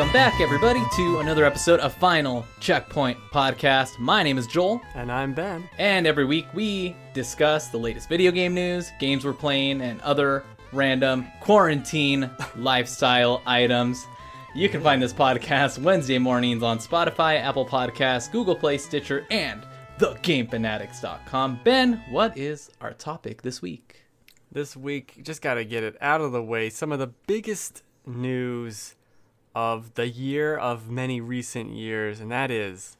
Welcome back, everybody, to another episode of Final Checkpoint Podcast. My name is Joel, And I'm Ben. and every week we discuss the latest video game news, games we're playing, and other random quarantine lifestyle items. You can find this podcast Wednesday mornings on Spotify, Apple Podcasts, Google Play, Stitcher, and thegamefanatics.com. Ben, what is our topic this week? This week, just got to get it out of the way. Some of the biggest news of the year of many recent years, and that is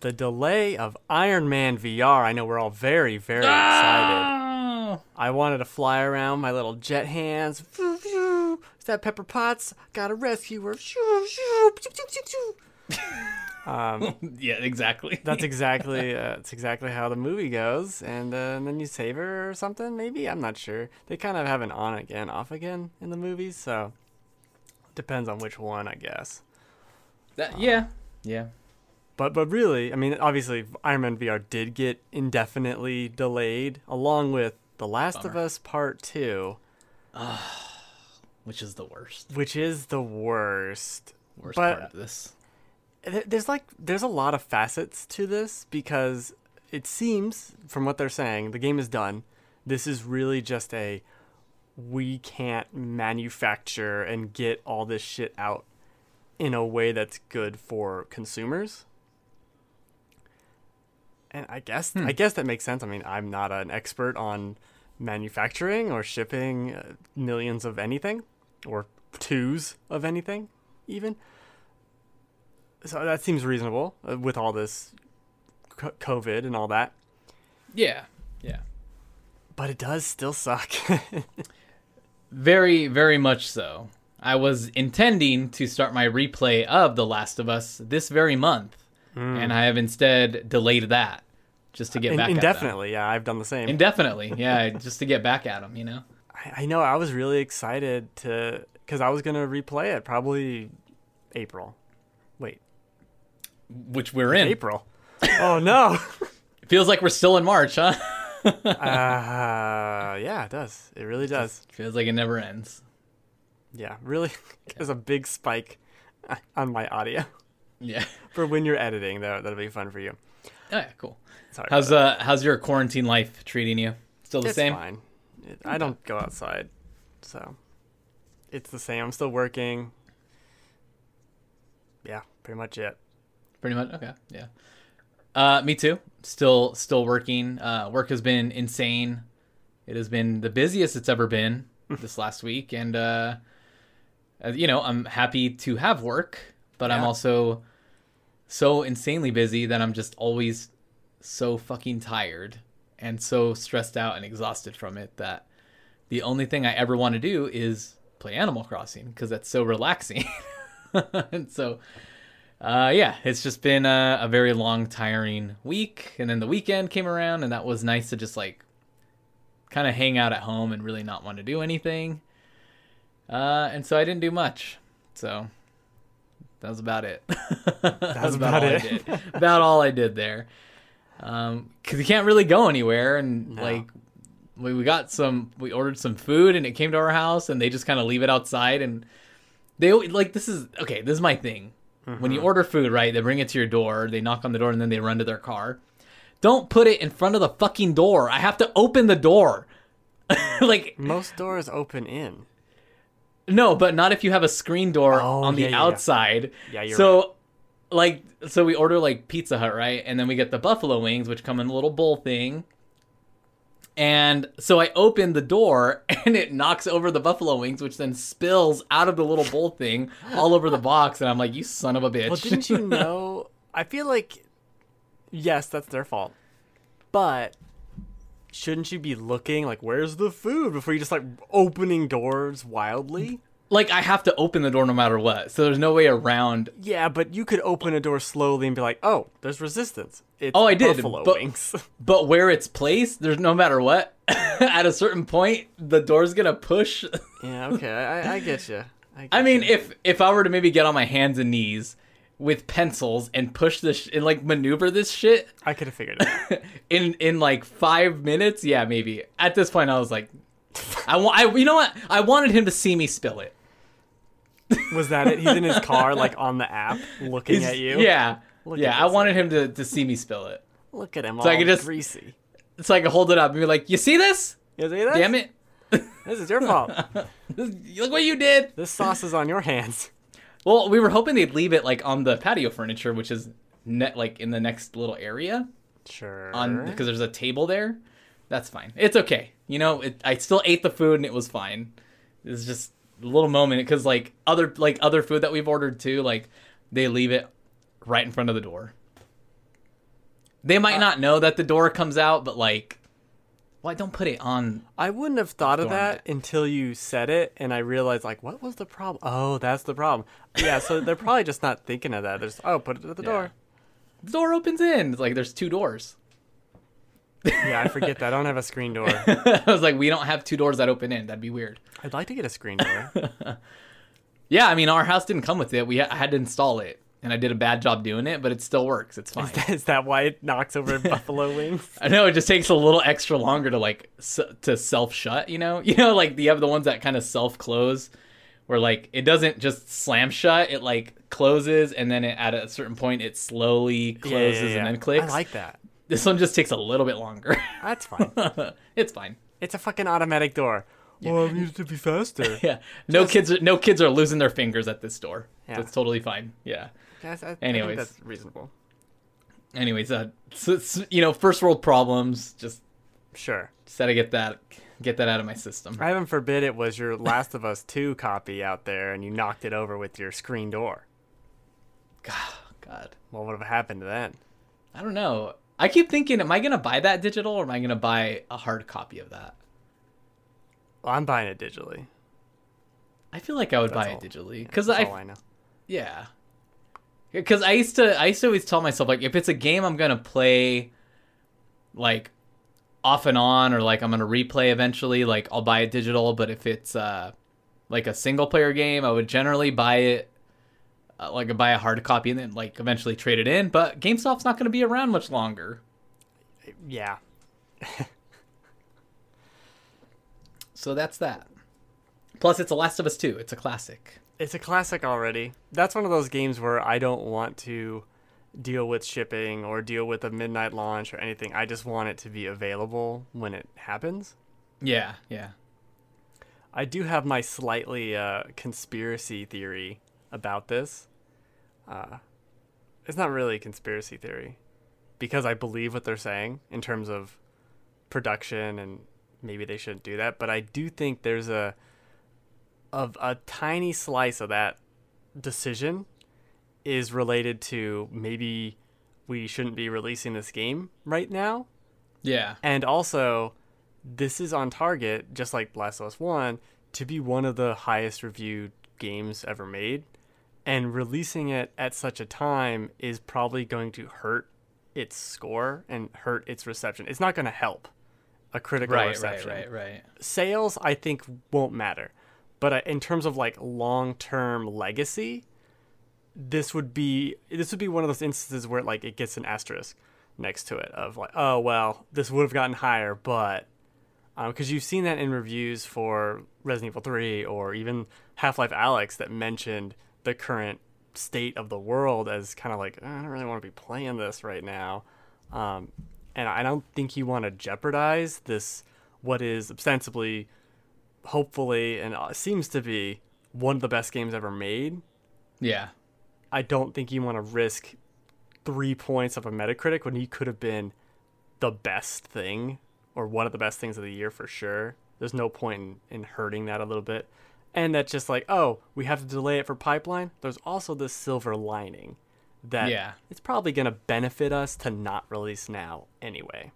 the delay of Iron Man VR. I know we're all very, very excited. Oh, I wanted to fly around my little jet hands. Is that Pepper Potts? Gotta rescue her. Shoo, shoo, pew, pew, pew, pew. Um, yeah, exactly. that's exactly uh, that's exactly how the movie goes, and, uh, and then you save her or something. Maybe I'm not sure. They kind of have an on again, off again in the movies, so depends on which one, I guess. That, um, yeah, yeah. But but really, I mean, obviously, Iron Man VR did get indefinitely delayed, along with The Last of Us Part Two, Which is the worst? which is the worst. Worst But- part of this. There's like there's a lot of facets to this because it seems from what they're saying the game is done. This is really just a we can't manufacture and get all this shit out in a way that's good for consumers. And I guess I guess that makes sense. I mean, I'm not an expert on manufacturing or shipping uh, millions of anything or twos of anything even so that seems reasonable uh, with all this COVID and all that. Yeah, yeah. But it does still suck. Very, very much so. I was intending to start my replay of The Last of Us this very month, hmm. and I have instead delayed that just to get back at them. indefinitely, yeah, I've done the same. Indefinitely, yeah, just to get back at them, you know. I, I know. I was really excited to because I was gonna replay it probably April. Wait, Which we're in. April. oh no. It feels like we're still in March, huh? uh, yeah, it does. It really does. feels like it never ends. Yeah, really. There's a big spike on my audio Yeah. for when you're editing. though, that'll be fun for you. Oh, yeah, cool. Sorry. How's uh how's your quarantine life treating you? Still the it's same? fine. It, I don't go outside, so it's the same. I'm still working. Yeah, pretty much it. Pretty much. Okay. Yeah. Uh, me too. Still, still working. Uh, work has been insane. It has been the busiest it's ever been this last week, and uh, you know, I'm happy to have work, but I'm also so insanely busy that I'm just always so fucking tired and so stressed out and exhausted from it that the only thing I ever want to do is play Animal Crossing because that's so relaxing. and so uh, yeah, it's just been a, a very long, tiring week, and then the weekend came around, and that was nice to just like kind of hang out at home and really not want to do anything. Uh, and so I didn't do much. So that was about it. that was about all it. I did. about all I did there. Um, cause you can't really go anywhere, and No. like we, we got some, we ordered some food, and it came to our house, and they just kind of leave it outside, and they like this is okay. This is my thing. When you mm-hmm. order food, right? They bring it to your door. They knock on the door, and then they run to their car. Don't put it in front of the fucking door. I have to open the door. like Most doors open in. no, but not if you have a screen door Oh, on the yeah, yeah, yeah. outside. Yeah, you're so like so we order like Pizza Hut, right? And then we get the buffalo wings which come in a little bowl thing. And so I open the door and it knocks over the buffalo wings which then spills out of the little bowl thing all over the box and I'm like, "You son of a bitch." Well, didn't you know? I feel like, yes, that's their fault. But shouldn't you be looking like, where's the food before you just like opening doors wildly? Like I have to open the door no matter what. So there's no way around Yeah, but you could open a door slowly and be like, oh, there's resistance. It's Oh, I did, buffalo but- wings. But where it's placed, there's no matter what. At a certain point, the door's gonna push. yeah, okay, I, I get you. I mean, if if I were to maybe get on my hands and knees with pencils and push this sh- and like maneuver this shit I could have figured it out. in in like five minutes, yeah, maybe. At this point, I was like, I want, I you know what? I wanted him to see me spill it. Was that it? He's in his car, like on the app, looking He's- at you. Yeah. Look yeah, I wanted him to, to see me spill it. Look at him, So all I could just- greasy. It's like could hold it up and be like, You see this? You see this? Damn it. This is your fault. This- Look what you did. this sauce is on your hands. Well, we were hoping they'd leave it like on the patio furniture, which is net like in the next little area Sure. on because there's a table there. That's fine. It's okay. You know, it, I still ate the food and it was fine. It's just little moment because like other like other food that we've ordered too, like they leave it right in front of the door. They might uh, not know that the door comes out, but like, why don't put it on? I wouldn't have thought of that until you said it, and I realized like, what was the problem? Oh, that's the problem. Yeah, so they're probably just not thinking of that. They're just, oh, put it at the Yeah. door. The door opens in. It's like there's two doors. Yeah, I forget that. I don't have a screen door. I was like, we don't have two doors that open in. That'd be weird. I'd like to get a screen door. Yeah, I mean, our house didn't come with it. We ha- I had to install it, and I did a bad job doing it, but it still works. It's fine. Is that, is that why it knocks over buffalo wings? I know it just takes a little extra longer to like s- to self shut. You know, you know, like you have the ones that kind of self close, where like it doesn't just slam shut. It like closes, and then it, at a certain point it slowly closes Yeah, yeah, yeah. and then clicks. I like that. This one just takes a little bit longer. That's fine. it's fine. It's a fucking automatic door. Well, I need it to be faster. Yeah, no kids. Are, no kids are losing their fingers at this door. Yeah. That's totally fine. Yeah. Yes, I, I Anyways. think that's reasonable. Anyways, uh, so, it's, you know, first world problems. Just Sure. just gotta get that get that out of my system. Heaven forbid it was your Last of Us 2 copy out there and you knocked it over with your screen door. God, What would have happened then? I don't know. I keep thinking, am I gonna buy that digital or am I gonna buy a hard copy of that? Well, I'm buying it digitally. I feel like I would That's buy all. it digitally because I, I know. yeah, because I used to I used to always tell myself like if it's a game I'm gonna play, like off and on or like I'm gonna replay eventually, like I'll buy it digital. But if it's uh like a single player game, I would generally buy it uh, like buy a hard copy and then like eventually trade it in. But GameStop's not gonna be around much longer, Yeah. so that's that. Plus, it's a Last of Us 2. It's a classic. It's a classic already. That's one of those games where I don't want to deal with shipping or deal with a midnight launch or anything. I just want it to be available when it happens. Yeah, yeah. I do have my slightly uh, conspiracy theory about this. Uh, it's not really a conspiracy theory because I believe what they're saying in terms of production and maybe they shouldn't do that. But I do think there's a of a tiny slice of that decision is related to maybe we shouldn't be releasing this game right now Yeah. and also, this is on target, just like Last of Us 1, to be one of the highest reviewed games ever made. And releasing it at such a time is probably going to hurt its score and hurt its reception. It's not going to help a critical Right, right, reception. right, right. Sales, I think, won't matter. But uh, in terms of like long term legacy, this would be this would be one of those instances where like it gets an asterisk next to it of like oh well this would have gotten higher but because you've seen that in reviews for Resident Evil 3 or even Half-Life Alyx that mentioned the current state of the world as kind of like "Uh, I don't really want to be playing this right now um, and I don't think you want to jeopardize this what is ostensibly hopefully and uh, seems to be one of the best games ever made Yeah. I don't think you want to risk three points of a Metacritic when you could have been the best thing or one of the best things of the year for sure. There's no point in, in hurting that a little bit. And that's just like, oh, we have to delay it for pipeline. There's also this silver lining that Yeah. it's probably going to benefit us to not release now anyway.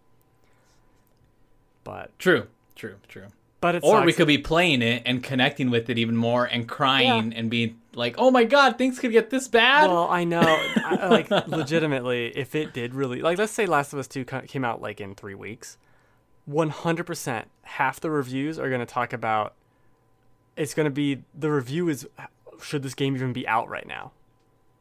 But True. True. True. but it Or we could be playing it and connecting with it even more and crying and being like, "Oh my god, things could get this bad." Well, I know, I, like legitimately, if it did really, like, let's say Last of Us Two came out like in three weeks, one hundred percent, half the reviews are going to talk about. It's going to be the review is should this game even be out right now,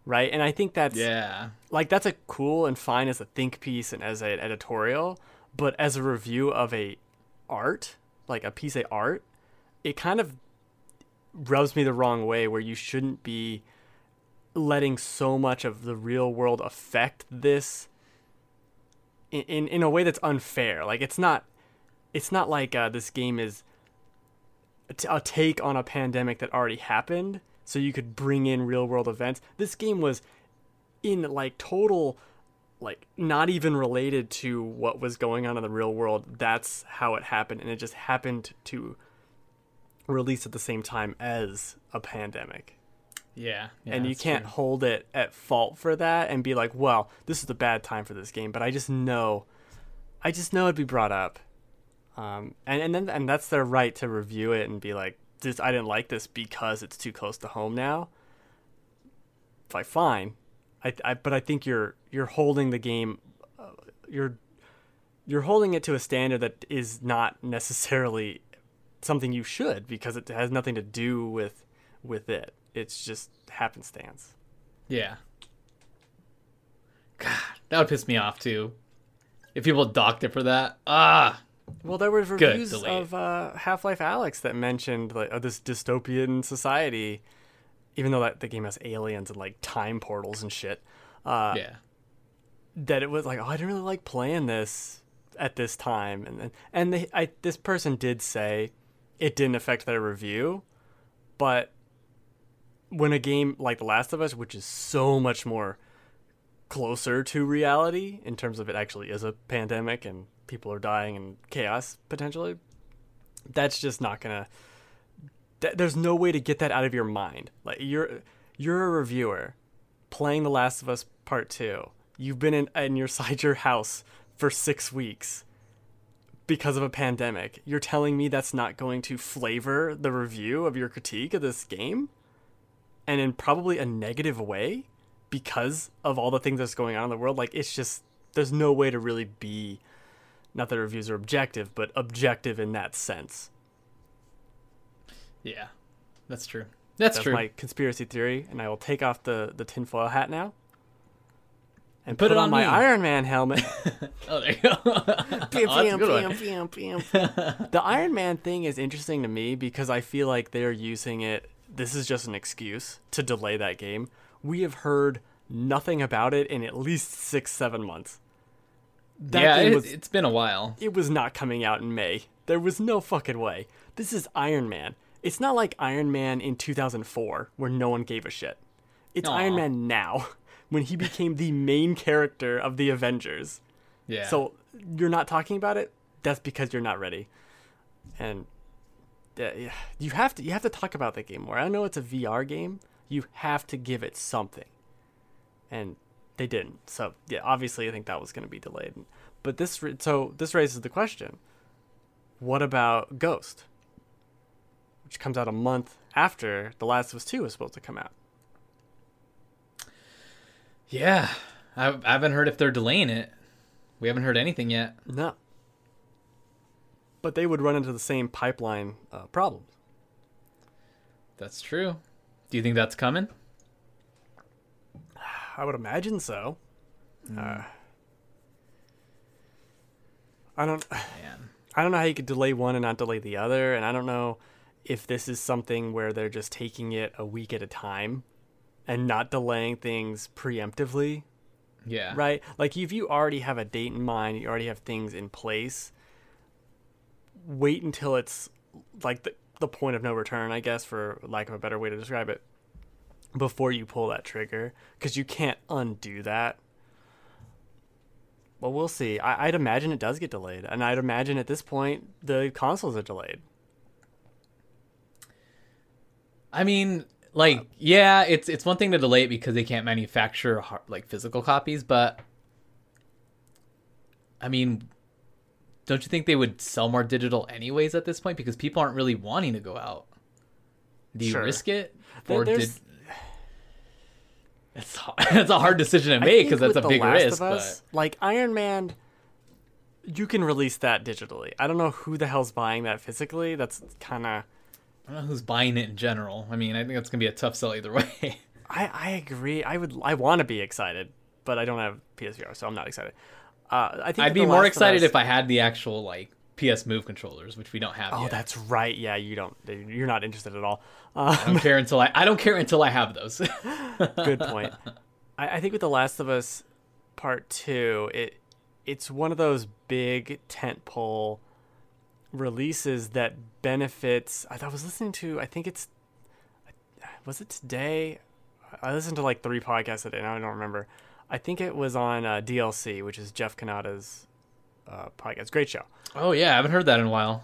right? And I think that's yeah. like that's a cool and fine as a think piece and as an editorial, but as a review of a art, like a piece of art, it kind of rubs me the wrong way where you shouldn't be letting so much of the real world affect this in in, in a way that's unfair. Like it's not it's not like uh, this game is a, t- a take on a pandemic that already happened so you could bring in real world events. This game was in like total like not even related to what was going on in the real world. That's how it happened and it just happened to release at the same time as a pandemic. Yeah, yeah and you can't true. hold it at fault for that and be like, "Well, this is a bad time for this game." But I just know, I just know it'd be brought up, um, and and then and that's their right to review it and be like, "This I didn't like this because it's too close to home now." It's like fine, I, I but I think you're you're holding the game, uh, you're you're holding it to a standard that is not necessarily something you should because it has nothing to do with with it. It's just happenstance. Yeah. God, that would piss me off too. If people docked it for that, ah, Well, there was reviews of uh, Half-Life Alyx that mentioned like oh, this dystopian society, even though that the game has aliens and like time portals and shit. Uh, yeah, That it was like, oh, I didn't really like playing this at this time, and and, and I, this person did say it didn't affect their review, but when a game like The Last of Us, which is so much more closer to reality in terms of it actually is a pandemic and people are dying and chaos potentially, that's just not gonna. Th- there's no way to get that out of your mind. Like you're you're a reviewer playing The Last of Us Part Two. You've been in in your side your house for six weeks because of a pandemic. You're telling me that's not going to flavor the review of your critique of this game? And in probably a negative way because of all the things that's going on in the world. Like it's just there's no way to really be not that reviews are objective, but objective in that sense. yeah, that's true. That's, That's true. my conspiracy theory, and I will take off the the tinfoil hat now. And Put put, it on, on my me. Iron Man helmet. Oh, there you go. oh, that's a good one. the Iron Man thing is interesting to me because I feel like they're using it. This is just an excuse to delay that game. We have heard nothing about it in at least six, seven months. That yeah, it, was it's been a while. it was not coming out in May. There was no fucking way. This is Iron Man. It's not like Iron Man in 2004 where no one gave a shit. It's Aw. Iron Man now when he became the main character of the Avengers. Yeah. So you're not talking about it. That's because you're not ready. And uh, yeah, you have to you have to talk about that game more. I know it's a VR game. You have to give it something. And they didn't. So yeah, obviously I think that was going to be delayed. But this so this raises the question: What about Ghost, which comes out a month after The Last of Us Two was supposed to come out? yeah, I, I haven't heard if they're delaying it. We haven't heard anything yet. No. But they would run into the same pipeline uh, problems. That's true. Do you think that's coming? I would imagine so. Uh, I don't. Man. I don't know how you could delay one and not delay the other, and I don't know if this is something where they're just taking it a week at a time and not delaying things preemptively, Yeah. right? Like if you already have a date in mind, you already have things in place. Wait until it's like the the point of no return, I guess, for lack of a better way to describe it, before you pull that trigger, because you can't undo that. Well, we'll see. I, I'd imagine it does get delayed, and I'd imagine at this point the consoles are delayed. I mean, like, yeah, it's it's one thing to delay it because they can't manufacture like physical copies, but I mean, don't you think they would sell more digital anyways at this point because people aren't really wanting to go out? Do you Sure. risk it, or did? There's- It's it's a hard decision to make because that's a big Last risk. Us, But like Iron Man, you can release that digitally. I don't know who the hell's buying that physically. That's kind of. I don't know who's buying it in general. I mean, I think that's gonna be a tough sell either way. I I agree. I would. I want to be excited, but I don't have PSVR, so I'm not excited. Uh, I think I'd be more excited Us- if I had the actual like PS Move controllers, which we don't have Oh, yet. that's right. Yeah, you don't. You're not interested at all. I Um, don't care until I I don't care until I have those. good point. I, I think with The Last of Us Part Two, it it's one of those big tentpole releases that benefits. I, I was listening to. I think it's was it today. I listened to like three podcasts a day. Now I don't remember. I think it was on uh, DLC, which is Jeff Cannata's uh, podcast. Great show. oh yeah, I haven't heard that in a while.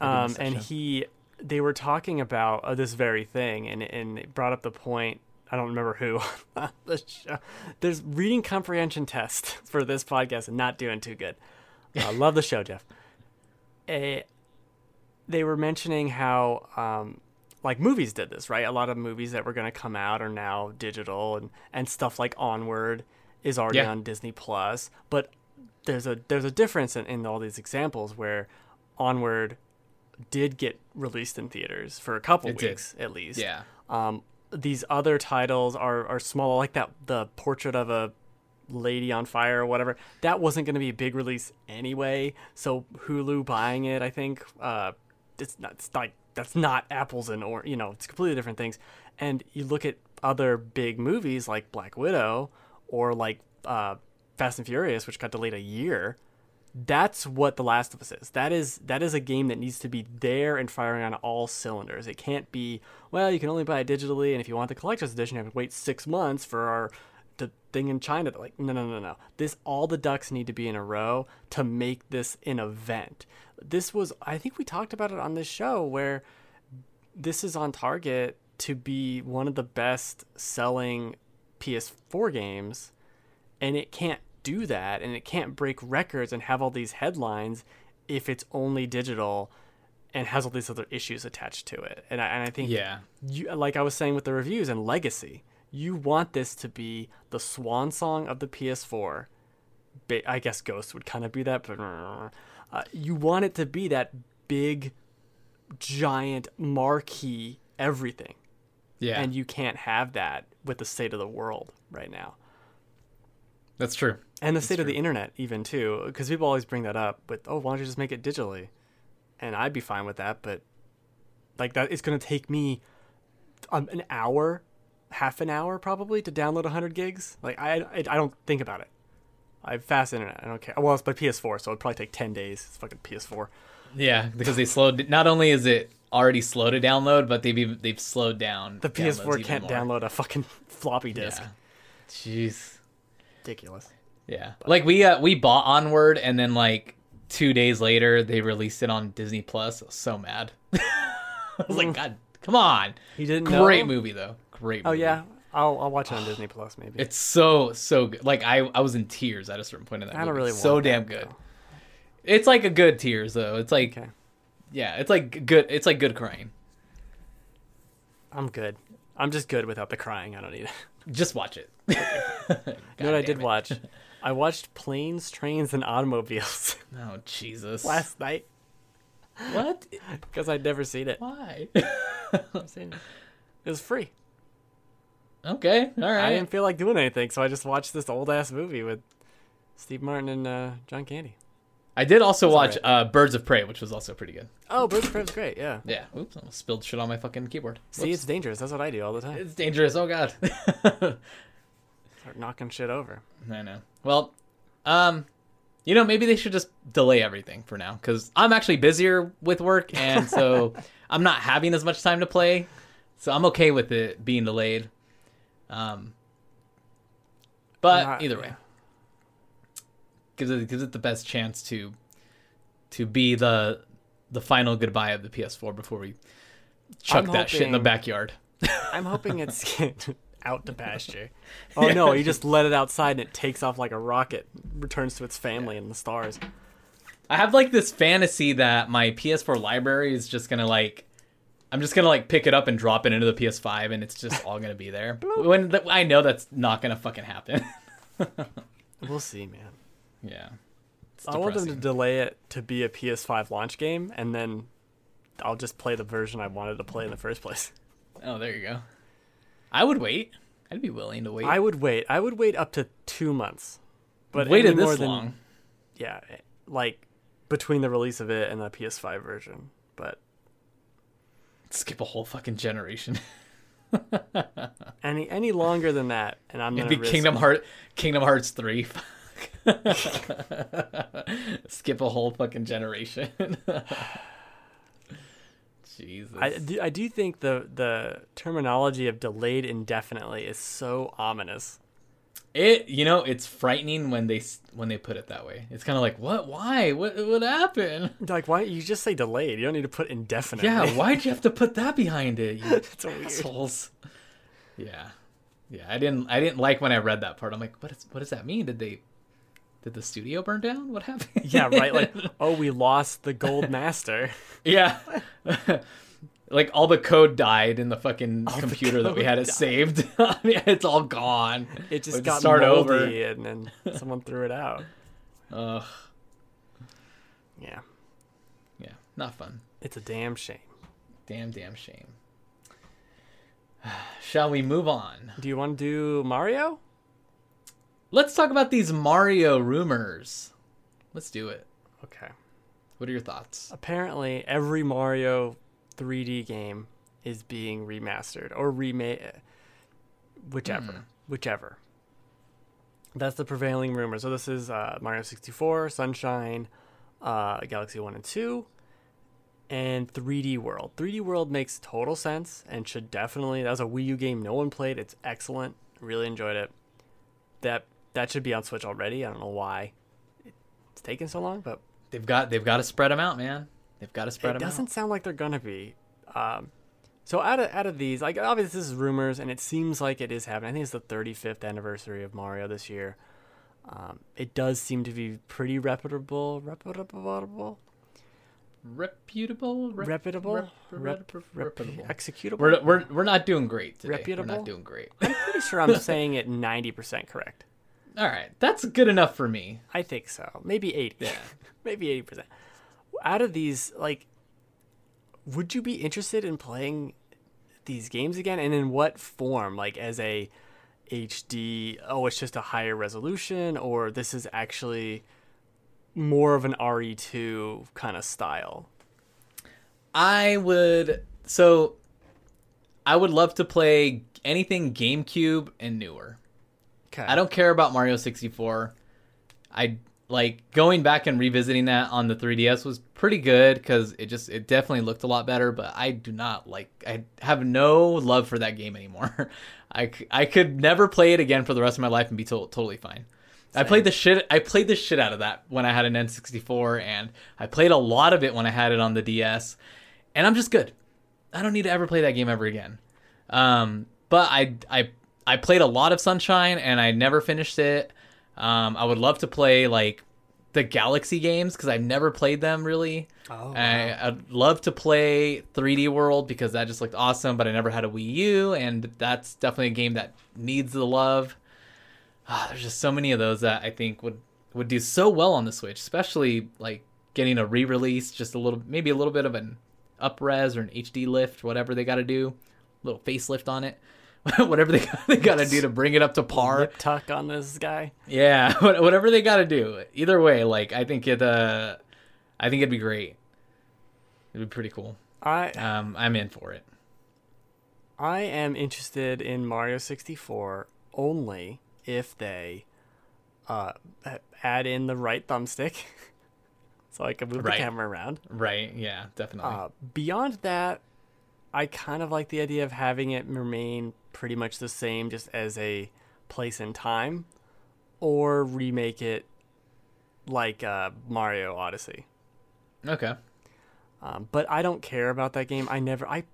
Um, and show. he they were talking about uh, this very thing and and it brought up the point i don't remember who the show. there's reading comprehension test for this podcast and not doing too good i love the show jeff Eh, they were mentioning how um, like movies did this right a lot of movies that were going to come out are now digital and and stuff like onward is already Yeah. on disney plus but there's a there's a difference in, in all these examples where onward did get released in theaters for a couple It did. weeks at least. Yeah. Um, these other titles are are small, like that the portrait of a lady on fire or whatever. That wasn't going to be a big release anyway. So Hulu buying it, I think, uh, it's not it's like that's not apples and or you know it's completely different things. And you look at other big movies like Black Widow or like uh, Fast and Furious, which got delayed a year that's what The Last of Us is. That is that is a game that needs to be there and firing on all cylinders. It can't be well, you can only buy it digitally, and if you want the collector's edition, you have to wait six months for our the thing in China. Like no, no, no, no. This all the ducks need to be in a row to make this an event. This was I think we talked about it on this show where this is on target to be one of the best selling PS4 games and it can't do that and it can't break records and have all these headlines if it's only digital and has all these other issues attached to it and I, and I think Yeah. you, like I was saying with the reviews and legacy you want this to be the swan song of the PS4 Ba- I guess Ghost would kind of be that but uh, you want it to be that big giant marquee everything Yeah. and you can't have that with the state of the world right now that's true. And the state of the internet even too because people always bring that up with oh why don't you just make it digitally and i'd be fine with that but like that it's going to take me um, an hour half an hour probably to download 100 gigs like I, I i don't think about it i have fast internet i don't care well it's my ps4 so it'd probably take 10 days it's fucking ps4 Yeah, because they slowed. Not only is it already slow to download, but they've even, they've slowed down. the ps4 can't more. download a fucking floppy disk Yeah. Jeez. ridiculous Yeah. Like we uh, we bought Onward, and then like two days later they released it on Disney Plus. I was so mad. I was like, God, come on! He didn't Great know? movie though. Great. oh yeah I'll, I'll watch it on disney plus maybe It's so so good. Like I I was in tears at a certain point in that. i don't movie. really so that, damn good. though. It's like a good tears though. It's like okay yeah, it's like good. It's like good crying. i'm good i'm just good without the crying i don't need it Just watch it. You know what I did it. watch? I watched Planes, Trains, and Automobiles Oh Jesus! last night What? because I'd never seen it. Why? I've seen it. It was free. okay, all I didn't feel like doing anything, so I just watched this old ass movie with Steve Martin and uh, John Candy. I did also watch alright. uh, Birds of Prey, which was also pretty good. Oh, Birds of Prey was great. Yeah. Yeah. Oops, I spilled shit on my fucking keyboard. See, it's dangerous. That's what I do all the time. it's dangerous. Oh god. Start knocking shit over. I know. Well, um, you know, maybe they should just delay everything for now because I'm actually busier with work, and so I'm not having as much time to play. So I'm okay with it being delayed. Um, but Not- either way, yeah. gives it gives it the best chance to to be the the final goodbye of the PS4 before we chuck I'm that shit in the backyard. I'm hoping it's out to pasture. Oh no, you just let it outside and it takes off like a rocket, returns to its family in the stars. I have like this fantasy that my PS4 library is just gonna like, I'm just gonna like pick it up and drop it into the PS5, and it's just all gonna be there. when th- I know that's not gonna fucking happen. We'll see, man. yeah, it's I want them to delay it to be a PS5 launch game, and then I'll just play the version I wanted to play in the first place. Oh, there you go. I would wait. I'd be willing to wait. I would wait. I would wait up to two months. But waited this than, long. Yeah, like between the release of it and the PS5 version. But Skip a whole fucking generation. any any longer than that, and I'm It'd gonna be Kingdom Heart Kingdom Hearts 3. Skip a whole fucking generation. Jesus. I do, I do think the the terminology of delayed indefinitely is so ominous. It you know it's frightening when they when they put it that way. It's kind of like what why what what happened? Like, why you just say delayed? You don't need to put indefinitely. Yeah, why'd you have to put that behind it? You so weird. assholes. Yeah, yeah. I didn't I didn't like when I read that part. I'm like, what is what does that mean? Did they did the studio burn down? What happened? Yeah, right. Like, oh, we lost the gold master. yeah. like all the code died in the fucking the computer that we had it died. saved. it's all gone. It just got start moldy, over. and then someone threw it out. Ugh. Yeah, Yeah, not fun. it's a damn shame. Damn, damn shame. Shall we move on? Do you want to do Mario? Let's talk about these Mario rumors. Let's do it. Okay. What are your thoughts? Apparently, every Mario 3D game is being remastered or remade, whichever, Hmm. whichever. That's the prevailing rumor. So this is uh, Mario 64, Sunshine, uh, Galaxy 1 and 2, and 3D World. 3D World makes total sense and should definitely. That was a Wii U game no one played. It's excellent. Really enjoyed it. That that should be on Switch already. I don't know why it's taking so long, but They've got they've got to spread them out, man. They've got to spread it them It doesn't out. sound like they're gonna be. Um, so out of out of these, like obviously this is rumors, and it seems like it is happening. I think it's the 35th anniversary of Mario this year. Um, it does seem to be pretty reputable, reputable, Reputable, Rep- reputable, rep- rep, rep- rep, reputable. executable. We're, we're we're not doing great today. We're not doing great. I'm pretty sure I'm saying it 90% correct. All right, that's good enough for me. I think so. Maybe 80. Yeah. Maybe 80%. Out of these, like, would you be interested in playing these games again? And in what form? Like, as a HD, oh, it's just a higher resolution, or this is actually more of an RE2 kind of style? I would so I would love to play anything GameCube and newer. Okay. I don't care about Mario 64. I like going back and revisiting that on the 3DS was pretty good cuz it just it definitely looked a lot better, but I do not like I have no love for that game anymore. I, I could never play it again for the rest of my life and be to- totally fine. I played the shit I played the shit out of that when I had an N64 and I played a lot of it when I had it on the DS and I'm just good. I don't need to ever play that game ever again. Um, but I I I played a lot of Sunshine and I never finished it. Um, I would love to play like the Galaxy games because I've never played them really. Oh, I, I'd love to play 3D World because that just looked awesome, but I never had a Wii U, and that's definitely a game that needs the love. Ah, there's just so many of those that I think would would do so well on the Switch, especially like getting a re-release, just a little, maybe a little bit of an upres or an HD lift, whatever they got to do, a little facelift on it, whatever they they got to do to bring it up to par. Lip tuck on this guy. Yeah, whatever they got to do. Either way, like I think it, uh, I think it'd be great. It'd be pretty cool. I Um, I'm in for it. I am interested in Mario 64 only if they uh, add in the right thumbstick so I can move Right. the camera around. Right? Yeah, definitely. Uh, beyond that, I kind of like the idea of having it remain pretty much the same just as a place in time or remake it like uh, Mario Odyssey. okay. Um, but I don't care about that game. I never I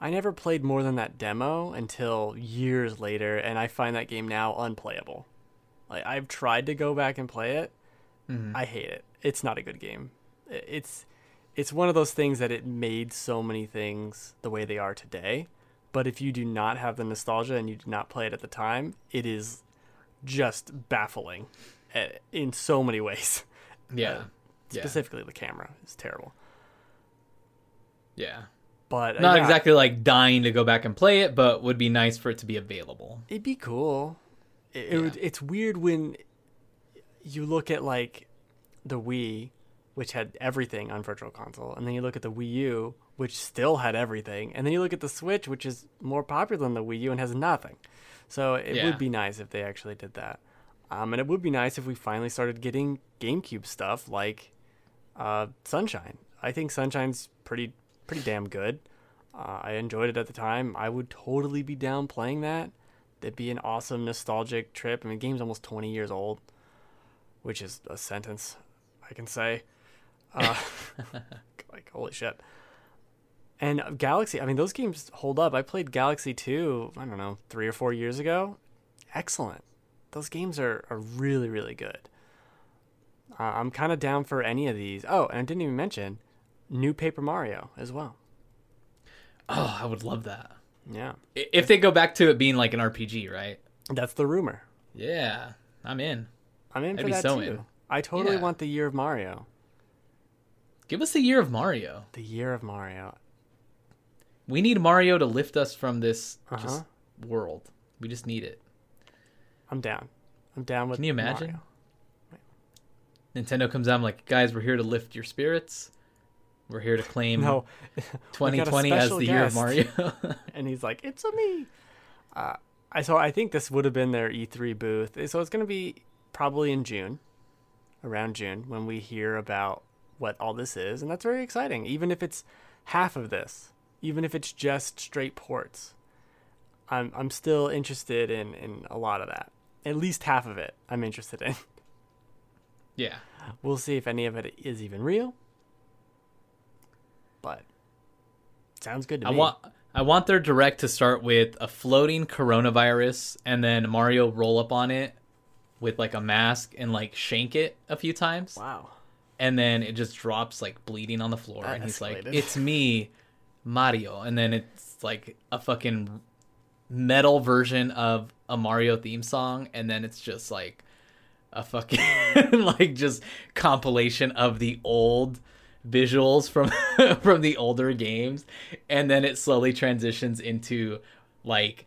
I never played more than that demo until years later, and I find that game now unplayable. Like I've tried to go back and play it. Mhm. I hate it. It's not a good game. It's it's one of those things that it made so many things the way they are today. But if you do not have the nostalgia and you did not play it at the time, it is just baffling eh, in so many ways. Yeah. yeah. Specifically, the camera is terrible. Yeah. But uh, Not yeah, exactly like dying to go back and play it, but would be nice for it to be available. It'd be cool. It, it Yeah. would, it's weird when you look at like the Wii which had everything on Virtual Console, and then you look at the Wii U, which still had everything, and then you look at the Switch, which is more popular than the Wii U and has nothing. So it Yeah. would be nice if they actually did that. Um, and it would be nice if we finally started getting GameCube stuff like uh, Sunshine. I think Sunshine's pretty pretty damn good. Uh, I enjoyed it at the time. I would totally be down playing that. That'd be an awesome nostalgic trip. I mean, the game's almost 20 years old, which is a sentence I can say. Uh, like holy shit. And Galaxy, I mean, those games hold up. I played Galaxy 2, I don't know, three or four years ago. Excellent. Those games are, are really, really good. Uh, I'm kind of down for any of these. Oh, and I didn't even mention new Paper Mario as well. Oh, I would love that. Yeah. If they go back to it being like an RPG, right? That's the rumor. Yeah, I'm in. I'm in I'd for that so too. in. I totally Yeah. want the year of Mario. Give us the year of Mario. The year of Mario. We need Mario to lift us from this Uh-huh. just world. We just need it. I'm down. I'm down with Can you imagine? Mario. Nintendo comes out I'm like, guys, we're here to lift your spirits. We're here to claim No, 2020 as the year of. Mario. and he's like, "It's a me." Uh, I so I think this would have been their E3 booth. So it's going to be probably in June, around June, when we hear about what all this is, and that's very exciting. Even if it's half of this, even if it's just straight ports, I'm I'm still interested in in a lot of that. At least half of it, I'm interested in. yeah. We'll see if any of it is even real. But sounds good to I me. want I want their direct to start with a floating coronavirus and then Mario roll up on it with like a mask and like shank it a few times. wow. and then it just drops like bleeding on the floor That and he's like it's me mario and then it's like a fucking metal version of a mario theme song and then it's just like a fucking like just compilation of the old visuals from from the older games. And then it slowly transitions into like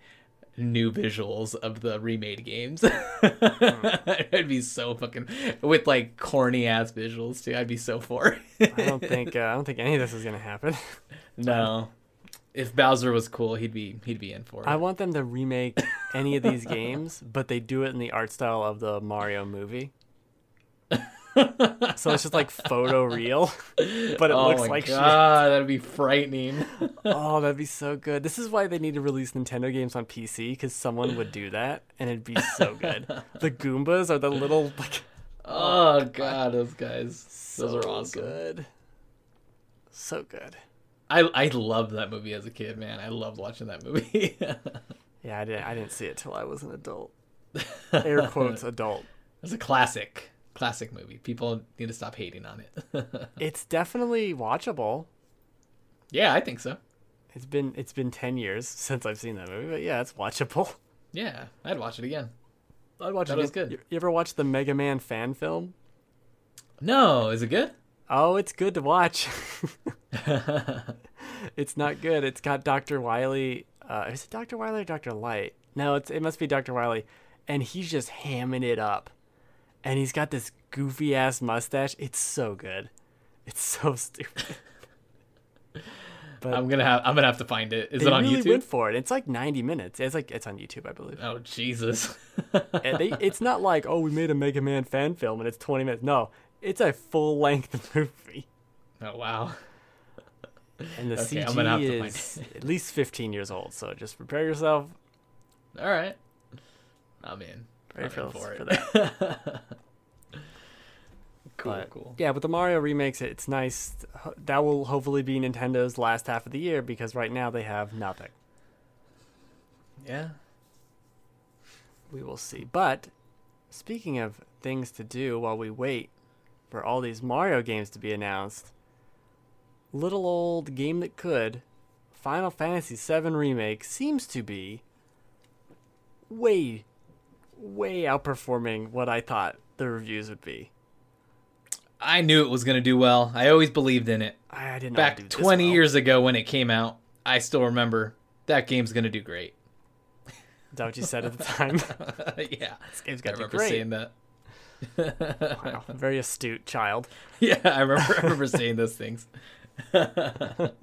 new visuals of the remade games. I'd be so fucking with like corny ass visuals too. I'd be so for it. I don't think uh, I don't think any of this is gonna happen. no. If Bowser was cool, he'd be he'd be in for it. I want them to remake any of these games, but they do it in the art style of the Mario movie. so it's just like photo real, but it oh looks my like god, that'd be frightening. Oh, that'd be so good. This is why they need to release Nintendo games on PC because someone would do that, and it'd be so good. the Goombas are the little like oh, oh god, those guys. Those are awesome. good, so good. I I loved that movie as a kid, man. I loved watching that movie. Yeah, I didn't. I didn't see it till I was an adult. Air quotes adult. It's a classic, classic movie. People need to stop hating on it. It's definitely watchable. yeah, I think so. It's been it's been ten years since I've seen that movie, but yeah, it's watchable. Yeah, I'd watch it again. I'd watch That it. was good. You, you ever watch the Mega Man fan film? No, is it good? Oh, it's good to watch. it's not good. It's got Dr. Wily. Uh, is it Dr. Wily or Dr. Light? No, it's it must be Dr. Wily, and he's just hamming it up, and he's got this goofy ass mustache. It's so good. It's so stupid. But I'm gonna have I'm gonna have to find it. Is it on really YouTube? went for it. It's like 90 minutes. It's like it's on YouTube, I believe. Oh Jesus! and they, it's not like oh we made a Mega Man fan film and it's 20 minutes. No, it's a full length movie, oh wow! and the Okay, I'm gonna have to CG find is at least 15 years old. So just prepare yourself. All right, I'm in. Very feels for for it. cool, But, cool. Yeah, but the Mario remakes, it's nice. That will hopefully be Nintendo's last half of the year because right now they have nothing. Yeah. We will see. But speaking of things to do while we wait for all these Mario games to be announced, little old game that could, Final Fantasy VII Remake seems to be way, way outperforming what I thought the reviews would be. I knew it was gonna do well. I always believed in it. I, didn't know Back do 20 well. years ago when it came out, I still remember that game's gonna do great. Is that what you said at the time? yeah, this game's got to be remember great. saying that. Wow, very astute child. Yeah, I remember. I remember saying those things. but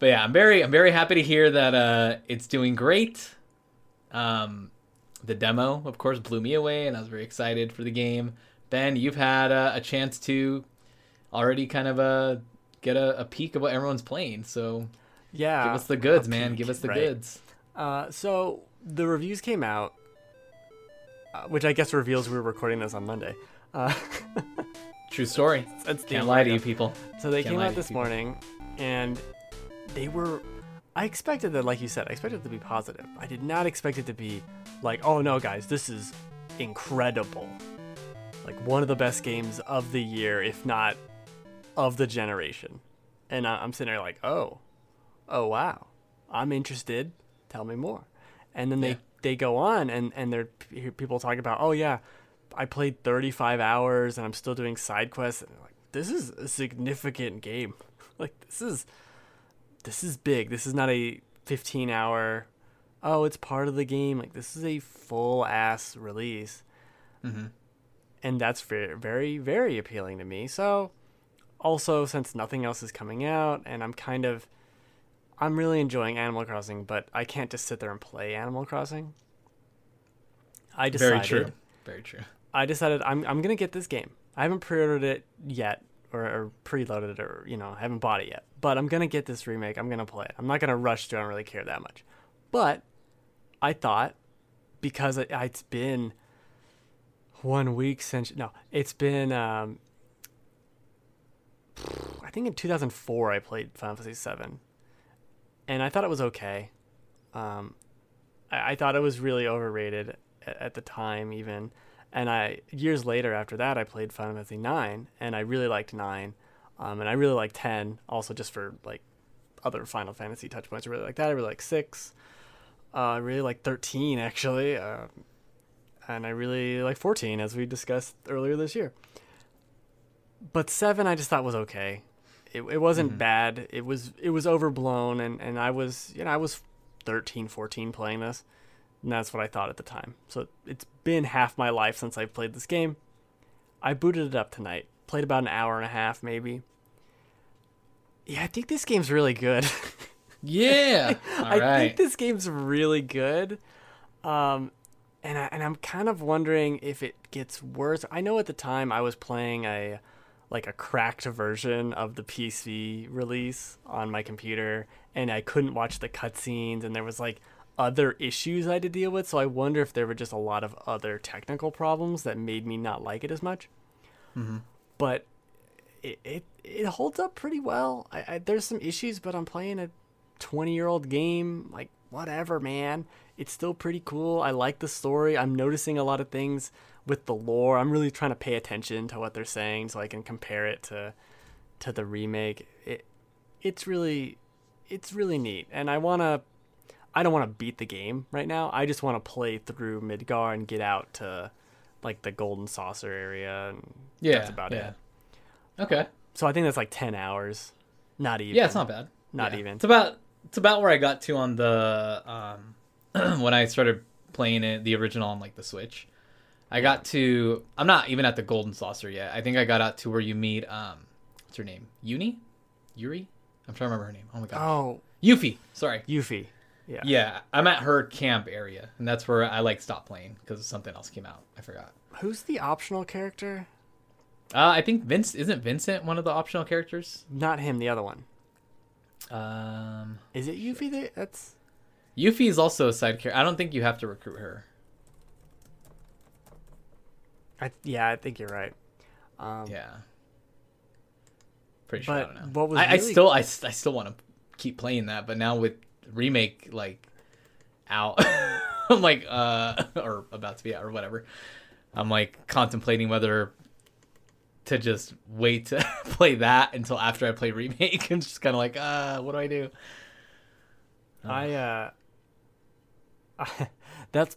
yeah, I'm very, I'm very happy to hear that uh, it's doing great. Um, the demo, of course, blew me away, and I was very excited for the game. Ben, you've had uh, a chance to already kind of uh, get a, a peek of what everyone's playing. So Yeah. give us the goods, man. peek, Give us the right. goods. Uh, so the reviews came out, uh, which I guess reveals we were recording this on Monday. Uh, True story. that's the Can't lie to you, people. So they Can't came out this people. morning, and they were. I expected that, like you said, I expected it to be positive. I did not expect it to be like, oh no, guys, this is incredible. Like one of the best games of the year, if not of the generation. And I- I'm sitting there like, oh, oh wow, I'm interested. Tell me more. And then they Yeah. they go on, and and they're people talking about, oh yeah, I played 35 hours, and I'm still doing side quests. And like, this is a significant game. like this is this is big. This is not a 15 hour. Oh, it's part of the game. Like this is a full ass release hmm and that's very very very appealing to me so also since nothing else is coming out and i'm kind of i'm really enjoying animal crossing but i can't just sit there and play animal crossing i decided Very true. Very true. i decided i'm, I'm gonna get this game i haven't pre-ordered it yet or, or preloaded it or you know I haven't bought it yet but i'm gonna get this remake. I'm gonna play it. I'm not gonna rush to i don't really care that much. But i thought because it, it's been one week since no it's been um i think in 2004 i played final fantasy VII, and i thought it was okay. Um i, I thought it was really overrated at, at the time even. And i years later after that i played final fantasy 9 and i really liked 9 um, and i really like 10 also just for like other final fantasy touch points i really like that i really like 6 uh, i really like 13 actually uh, and I really like 14 as we discussed earlier this year. But 7 I just thought was okay. It, it wasn't Mhm. bad. It was it was overblown and and I was, you know, I was 13, 14 playing this. And that's what I thought at the time. So it's been half my life since I've played this game. I booted it up tonight. Played about an hour and a half maybe. Yeah, I think this game's really good. Yeah. All I right. think this game's really good. Um, and I, and I'm kind of wondering if it gets worse. I know at the time I was playing a like a cracked version of the PC release on my computer, and I couldn't watch the cutscenes, and there was like other issues I had to deal with. So I wonder if there were just a lot of other technical problems that made me not like it as much. Mhm. But it, it it holds up pretty well. I, I there's some issues, but I'm playing a 20 year old game. Like whatever, man. It's still pretty cool. I like the story. I'm noticing a lot of things with the lore. I'm really trying to pay attention to what they're saying so I can compare it to to the remake. It it's really it's really neat. And I want to I don't want to beat the game right now. I just want to play through Midgar and get out to like the golden saucer area and yeah. that's about yeah. it. Okay. So I think that's like 10 hours. Not even. Yeah, it's not bad. Not Yeah. even. It's about it's about where I got to on the um when I started playing it the original on like the Switch. I got to I'm not even at the golden saucer yet. I think I got out to where you meet um what's her name? Uni? Yuri? I'm trying to remember her name. Oh my god. Oh, Yuffie. Sorry. Yuffie. Yeah. Yeah, I'm at her camp area, and that's where I like stopped playing because something else came out. I forgot. Who's the optional character? Uh, I think Vince isn't Vincent one of the optional characters. Not him, the other one. Um, Is it Yuffie? That, that's. Yuffie is also a side character. I don't think you have to recruit her. I, yeah, I think you're right. Um, Yeah. Pretty sure. I But don't know. what was I, I really- still, I, I still want to keep playing that, but now with remake like out, I'm like, uh, or about to be out or whatever. I'm like contemplating whether to just wait to play that until after I play remake. and just kind of like, uh, what do I do? I uh that's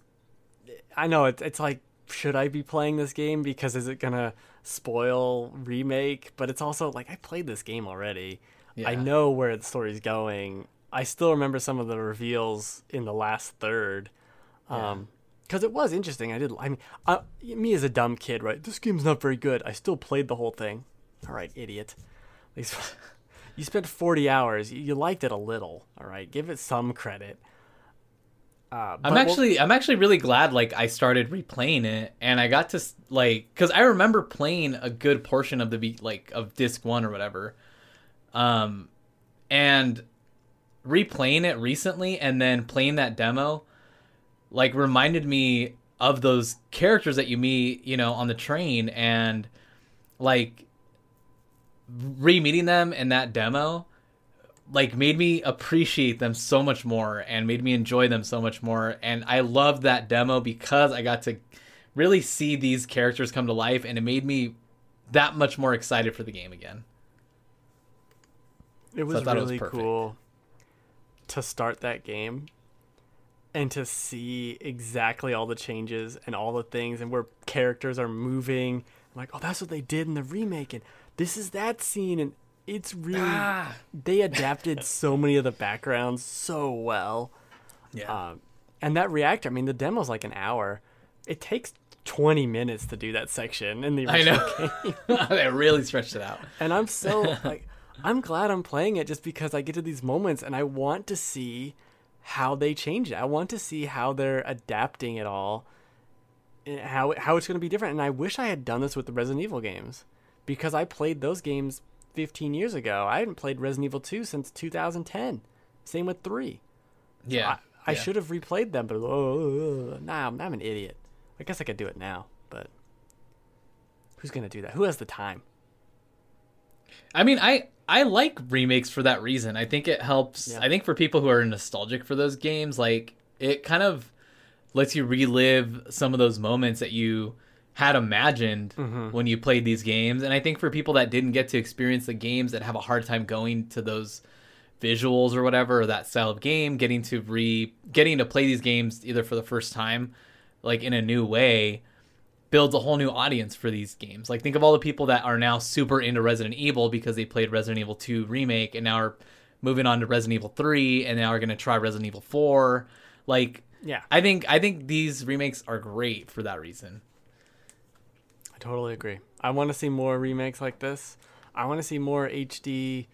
I know it's it's like should I be playing this game because is it to spoil remake but it's also like I played this game already. I know where the story's going. I still remember some of the reveals in the last third. Yeah. Um because it was interesting. I did. I mean, uh, me as a dumb kid, right? This game's not very good. I still played the whole thing. All right, idiot. At least you spent 40 hours. You, you liked it a little. All right, give it some credit. Uh, I'm we'll- actually I'm actually really glad like I started replaying it and I got to s- like cuz I remember playing a good portion of the be- like of disc 1 or whatever. Um and replaying it recently and then playing that demo like reminded me of those characters that you meet, you know, on the train and like re-meeting them in that demo like made me appreciate them so much more and made me enjoy them so much more. And I loved that demo because I got to really see these characters come to life and it made me that much more excited for the game again. It was thought it was really cool to start that game and to see exactly all the changes and all the things and where characters are moving. I'm like, oh, that's what they did in the remake, and this is that scene, and it's really Ah. they adapted so many of the backgrounds so well. Yeah. Um, and that reactor, I mean, the demo's like an hour. It takes 20 minutes to do that section in the I original know. game. they really stretched it out. And I'm so like I'm glad I'm playing it just because I get to these moments and I want to see how they change it. I want to see how they're adapting it all and how how it's going to be different. And I wish I had done this with the Resident Evil games because I played those games 15 years ago. I hadn't played Resident Evil 2 since 2010. Same with 3. Yeah. I, I yeah. should have replayed them, but oh, nah, I'm, I'm an idiot. I guess I could do it now, but who's going to do that? Who has the time? I mean, I I like remakes for that reason. I think it helps. Yeah. I think for people who are nostalgic for those games, like it kind of lets you relive some of those moments that you had imagined Mm-hmm. when you played these games. And I think for people that didn't get to experience the games that have a hard time going to those visuals or whatever or that style of game, getting to re getting to play these games either for the first time, like in a new way, builds a whole new audience for these games. Like think of all the people that are now super into Resident Evil because they played Resident Evil 2 remake and now are moving on to Resident Evil 3 and now are going to try Resident Evil 4. Like Yeah. I think I think these remakes are great for that reason. I totally agree. I want to see more remakes like this. I want to see more HD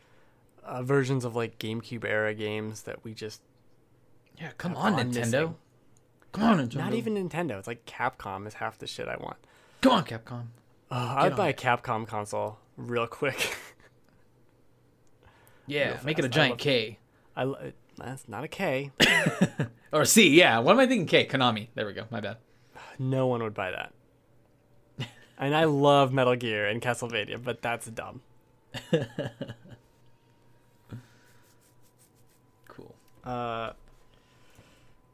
uh, versions of like GameCube era games that we just Yeah, come on Nintendo. missing. Come on Nintendo. not even Nintendo. It's like Capcom is half the shit I want. Come on Capcom. Uh, I'd on buy a. Capcom console real quick. Yeah, Real make it a fast. I giant love- K. I lo- that's not a K. Or C, yeah. What am I thinking? K, Konami. There we go. My bad. No one would buy that. and I love Metal Gear and Castlevania, but that's dumb. Cool. Uh,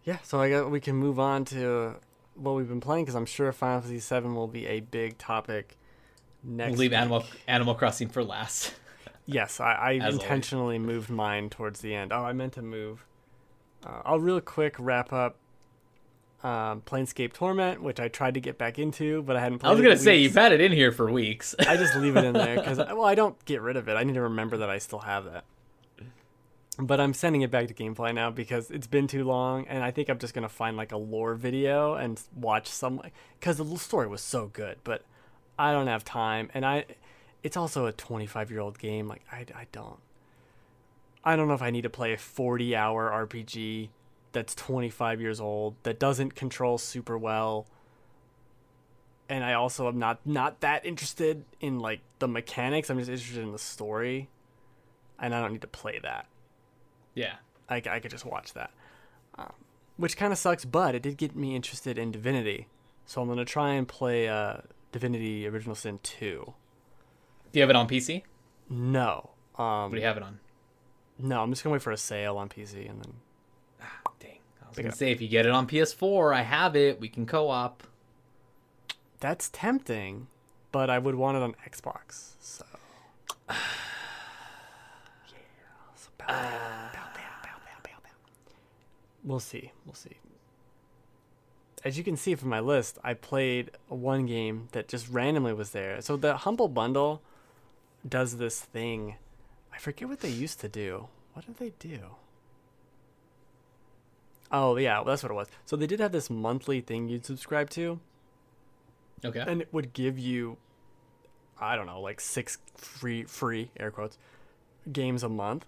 yeah, so I got we can move on to what we've been playing because I'm sure Final Fantasy VII will be a big topic next. We'll leave week. Animal Animal Crossing for last. Yes, I, I As always. intentionally moved mine towards the end. Oh, I meant to move. Uh, I'll real quick wrap up um, Planescape Torment, which I tried to get back into, but I hadn't. Played I was gonna say you've had it in here for weeks. I just leave it in there because well, I don't get rid of it. I need to remember that I still have that. But I'm sending it back to Gamefly now because it's been too long, and I think I'm just gonna find like a lore video and watch some because the story was so good. But I don't have time, and I it's also a 25 year old game. Like I, I don't I don't know if I need to play a 40 hour RPG that's 25 years old that doesn't control super well and I also am not not that interested in like the mechanics. I'm just interested in the story, and I don't need to play that. Yeah. I, I could just watch that, um, which kind of sucks. But it did get me interested in Divinity, so I'm gonna try and play uh, Divinity Original Sin two. Do you have it on PC? No, um, What do you have it on? no, I'm just gonna wait for a sale on PC and then. Dang. I was gonna say if you get it on PS4, I have it. We can co-op. That's tempting, but I would want it on Xbox. So. yeah. Uh, so bow, bow, bow, bow. We'll see. We'll see. As you can see from my list, I played one game that just randomly was there. So the Humble Bundle does this thing. I forget what they used to do. What did they do? Oh yeah, well, that's what it was. So they did have this monthly thing you'd subscribe to, Okay. and it would give you, I don't know, like six free free air quotes games a month,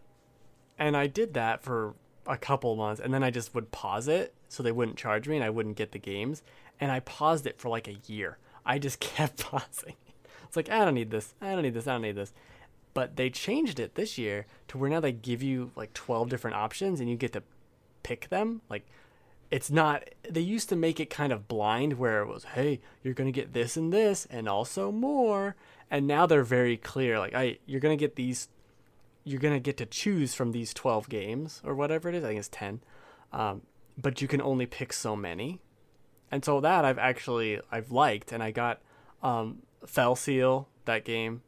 and I did that for a couple months, and then I just would pause it so they wouldn't charge me and I wouldn't get the games, and I paused it for like a year. I just kept pausing. It's like I don't need this. I don't need this. I don't need this. But they changed it this year to where now they give you like 12 different options and you get to pick them. Like it's not they used to make it kind of blind where it was, "Hey, you're going to get this and this and also more." And now they're very clear like, "I you're going to get these you're going to get to choose from these 12 games or whatever it is. I think it's 10. Um, but you can only pick so many. And so that I've actually I've liked and I got um Fell Seal that game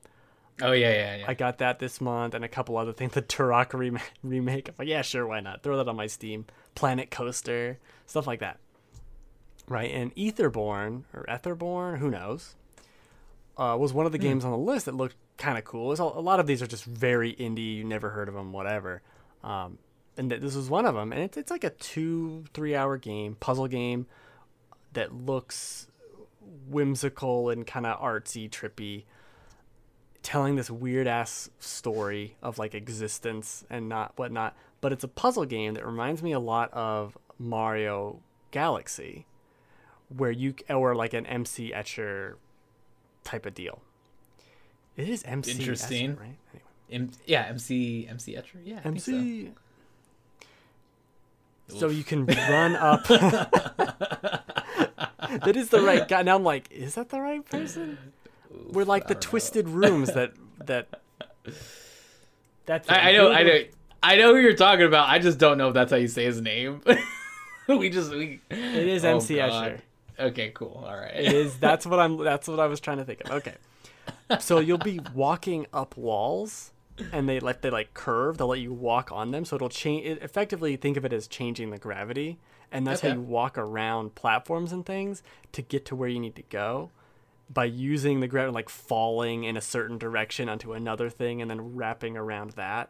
oh yeah, yeah, yeah. I got that this month and a couple other things. The Turok rem- remake. I'm like, yeah, sure, why not? Throw that on my Steam. Planet Coaster, stuff like that. Right, and Etherborn or Etherborn, who knows, uh, was one of the games on the list that looked kind of cool. It's a, a lot of these are just very indie. You never heard of them, whatever. Um, and th- this was one of them, and it's it's like a two three hour game, puzzle game that looks whimsical and kind of artsy, trippy telling this weird ass story of like existence and not whatnot. But it's a puzzle game that reminds me a lot of Mario Galaxy, where you or like an MC Etcher type of deal. It is MC Interesting. right? Anyway. M- yeah, MC MC Etcher. Yeah, I think so. MC. So you can run up. that is the right guy. Now I'm like, is that the right person? We're like the don't know. twisted rooms that that. That's. I, I know, I know, I know who you're talking about. I just don't know if that's how you say his name. we just we. It is Oh, MC God. Escher. Okay, cool. All right. It is. That's what I'm. That's what I was trying to think of. Okay. So you'll be walking up walls, and they like they like curve. They'll let you walk on them, so it'll change. It, effectively, think of it as changing the gravity, and that's Okay. how you walk around platforms and things to get to where you need to go. By using the gravity, like falling in a certain direction onto another thing, and then wrapping around that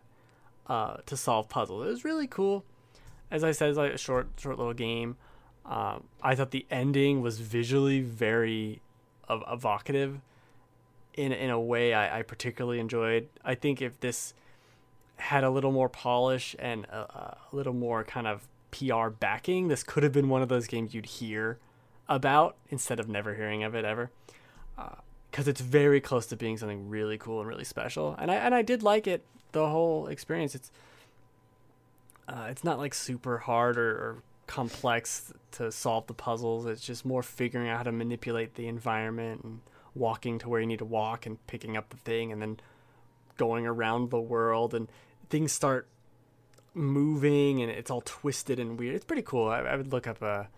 uh, to solve puzzles. It was really cool. As I said, it's like a short, short little game. Um, I thought the ending was visually very ev- evocative in in a way I, I particularly enjoyed. I think if this had a little more polish and a, a little more kind of PR backing, this could have been one of those games you'd hear about instead of never hearing of it ever. Because it's very close to being something really cool and really special, and I and I did like it the whole experience. It's uh, it's not like super hard or, or complex to solve the puzzles. It's just more figuring out how to manipulate the environment and walking to where you need to walk and picking up the thing and then going around the world and things start moving and it's all twisted and weird. It's pretty cool. I, I would look up a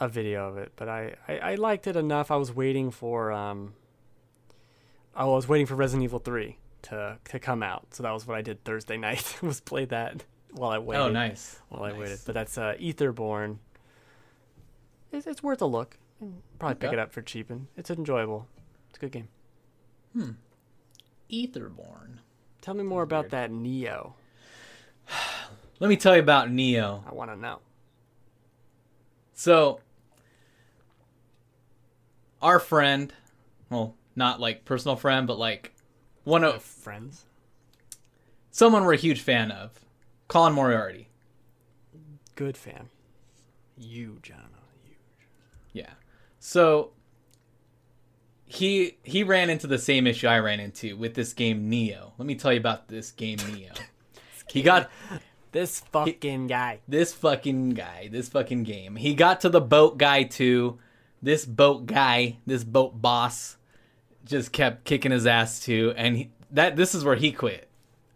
a video of it, but I, I, I liked it enough. I was waiting for um I was waiting for Resident Evil 3 to to come out. So that was what I did Thursday night. was play that while I waited oh, nice. while I waited. But that's uh, Etherborn. It's, it's worth a look. Probably pick it up for cheap, and it's enjoyable. It's a good game. Hmm. Etherborn. Tell me more about that Nioh. Let me tell you about Nioh. I want to know. So, our friend, well, not like personal friend, but like one of friends. someone we're a huge fan of, Colin Moriarty. Good fam. Huge, I don't know. Huge. Yeah. So he he ran into the same issue I ran into with this game Nioh. Let me tell you about this game Nioh. he got This fucking guy. this fucking guy, this fucking game. He got to the boat guy too. This boat guy, this boat boss, just kept kicking his ass too, and he, that this is where he quit.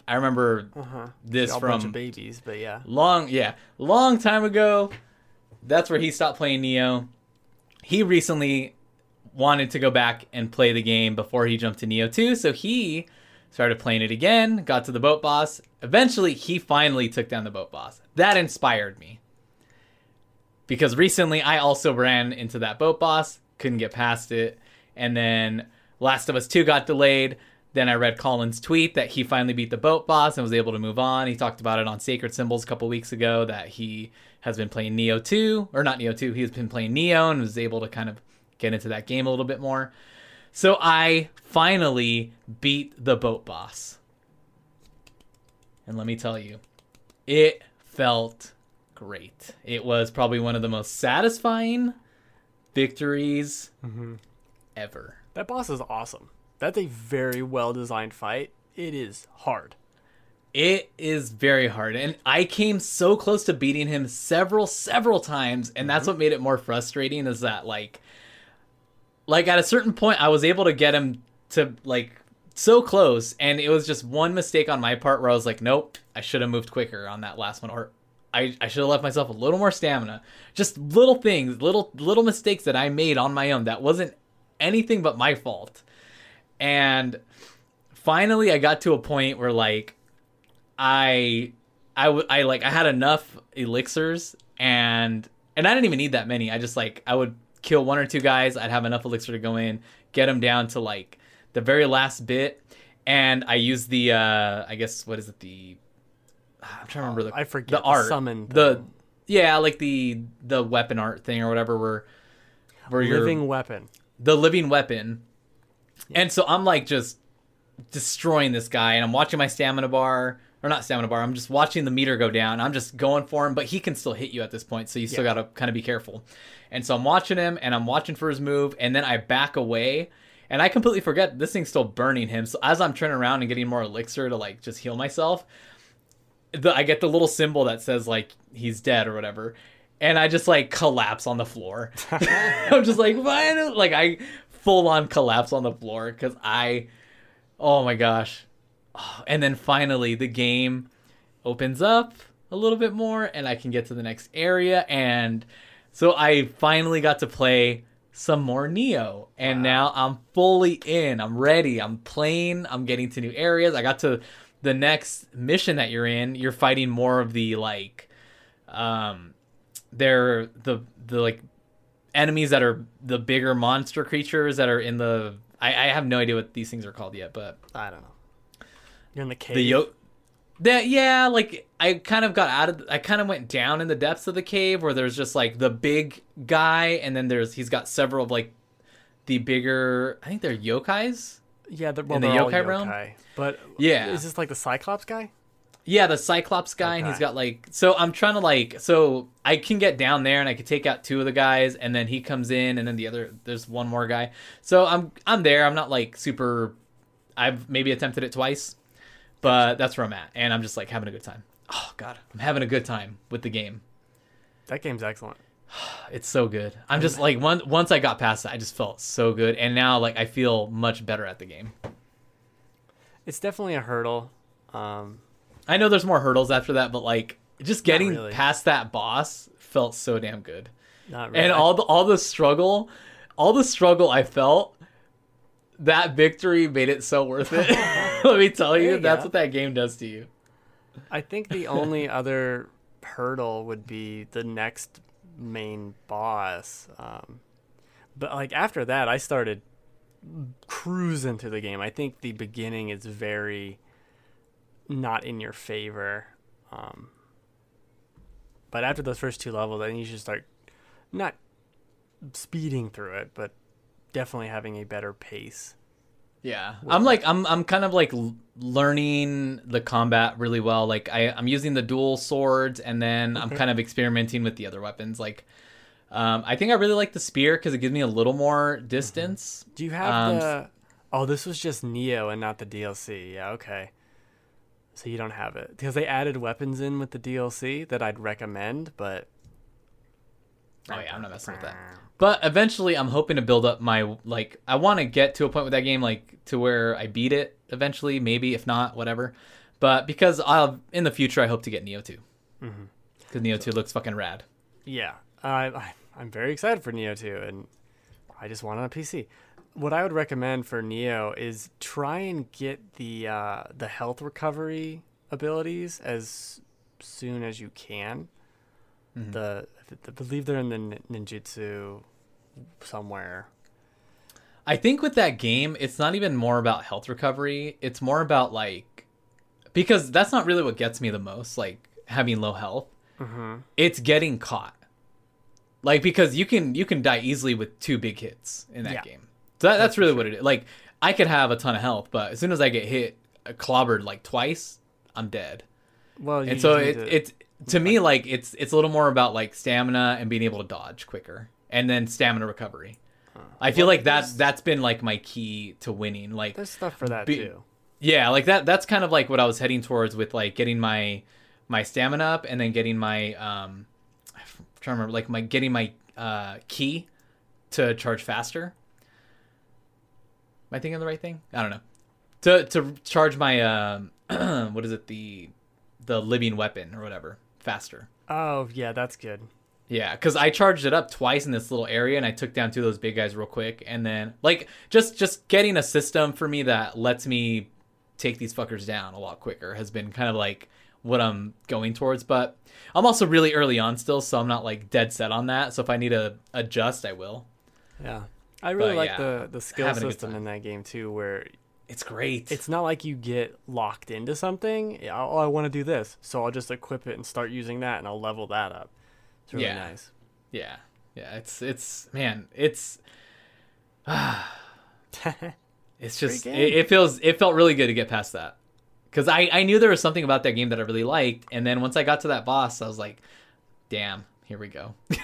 I remember Uh huh. this a bunch of from babies, but yeah. long, yeah, long time ago. That's where he stopped playing Nioh. He recently wanted to go back and play the game before he jumped to Nioh 2, so he started playing it again, got to the boat boss. Eventually, he finally took down the boat boss. That inspired me. Because recently I also ran into that boat boss, couldn't get past it, and then Last of Us 2 got delayed. Then I read Colin's tweet that he finally beat the boat boss and was able to move on. He talked about it on Sacred Symbols a couple weeks ago that he has been playing Nioh 2, or not Nioh 2, he's been playing Nioh and was able to kind of get into that game a little bit more. So I finally beat the boat boss. And let me tell you, it felt great. It was probably one of the most satisfying victories mm-hmm. ever. That boss is awesome. That's a very well designed fight. It is hard. It is very hard. And I came so close to beating him several, several times. And that's mm-hmm. what made it more frustrating is that, like, like at a certain point, I was able to get him to, like, so close. And it was just one mistake on my part where I was like, nope, I should have moved quicker on that last one. Or I, I should have left myself a little more stamina. Just little things, little, little mistakes that I made on my own that wasn't anything but my fault. And finally, I got to a point where, like, I I I like I had enough elixirs and and I didn't even need that many. I just like I would kill one or two guys. I'd have enough elixir to go in, get them down to like the very last bit, and I used the uh I guess what is it the I'm trying to remember the I forget the the art summon the yeah like the the weapon art thing or whatever where where you're Living weapon. the living weapon. And so I'm like just destroying this guy, and I'm watching my stamina bar, or not stamina bar. I'm just watching the meter go down. I'm just going for him, but he can still hit you at this point, so you still Yeah. gotta kind of be careful. And so I'm watching him, and I'm watching for his move, and then I back away, and I completely forget this thing's still burning him. So as I'm turning around and getting more elixir to like just heal myself, the, I get the little symbol that says like he's dead or whatever, and I just like collapse on the floor. I'm just like, why? don't- Like I full on collapse on the floor because I, oh my gosh, and then finally the game opens up a little bit more, and I can get to the next area, and so I finally got to play some more Nioh, and now I'm fully in. I'm ready. I'm playing. I'm getting to new areas. I got to the next mission that you're in. You're fighting more of the like, um, they're the the like enemies that are the bigger monster creatures that are in the. I, I have no idea what these things are called yet, but I don't know. You're in the cave. the yo that yeah like i kind of got out of i kind of went down in the depths of the cave where there's just like the big guy and then there's he's got several of like the bigger i think they're yokais yeah, the, well, in the they're all yokai realm? But Yeah. is this like the Cyclops guy? Yeah the cyclops guy and he's got like so i'm trying to like so i can get down there and i can take out two of the guys and then he comes in and then the other there's one more guy so i'm i'm there i'm not like super i've maybe attempted it twice but that's where i'm at and i'm just like having a good time oh god i'm having a good time with the game That game's excellent. It's so good. I'm just like one, once I got past it, I just felt so good, and now like I feel much better at the game. It's definitely a hurdle. Um, I know there's more hurdles after that, but like just getting really. past that boss felt so damn good. not really. And all the all the struggle, all the struggle I felt, that victory made it so worth it. Let me tell you, that's go. what that game does to you. I think the only other hurdle would be the next main boss. Um, but like after that, I started cruising through the game. I think the beginning is very not in your favor. Um, but after those first two levels, I think you should start not speeding through it, but definitely having a better pace. Yeah, I'm like I'm I'm kind of like learning the combat really well. Like I I'm using the dual swords, and then I'm kind of experimenting with the other weapons. Like, um, I think I really like the spear because it gives me a little more distance. Do you have Um, the? Oh, this was just Nioh and not the DLC. Yeah, okay. So you don't have it because they added weapons in with the DLC that I'd recommend, but Oh yeah, I'm not messing with that. But eventually, I'm hoping to build up my like. I want to get to a point with that game, like to where I beat it eventually. Maybe if not, whatever. But because I'll in the future, I hope to get Nioh 2 mm-hmm. because Nioh Two looks fucking rad. yeah, I, I I'm very excited for Nioh 2, and I just want it on a PC. What I would recommend for Nioh is try and get the uh, the health recovery abilities as soon as you can. The I believe they're in the ninjutsu somewhere. I think with that game, it's not even more about health recovery. It's more about like because that's not really what gets me the most, like having low health. Mm-hmm. It's getting caught. Like because you can you can die easily with two big hits in that Yeah. game. So that, that's really what it is. Like I could have a ton of health, but as soon as I get hit, uh, clobbered like twice, I'm dead. Well, you and so it, to- it's to me like it's it's a little more about like stamina and being able to dodge quicker and then stamina recovery i feel Well, like that's that's been like my key to winning like there's stuff for that be- too. yeah like that that's kind of like what i was heading towards with like getting my my stamina up and then getting my um i'm trying to remember like my getting my uh key to charge faster am i thinking the right thing i don't know to to charge my um what is it the the living weapon or whatever faster Oh yeah, that's good. yeah, because I charged it up twice in this little area, and I took down two of those big guys real quick, and then like just just getting a system for me that lets me take these fuckers down a lot quicker has been kind of like what I'm going towards. But I'm also really early on still, so I'm not like dead set on that. So if I need to adjust, I will. Yeah, I really But, like yeah, the the skill having a good system in that game too, where It's great. it's not like you get locked into something. Oh, I want to do this, so I'll just equip it and start using that, and I'll level that up. It's really Yeah. nice. yeah, yeah. It's it's man, it's ah, It's just it, it feels it felt really good to get past that because I I knew there was something about that game that I really liked, and then once I got to that boss, I was like, damn, here we go.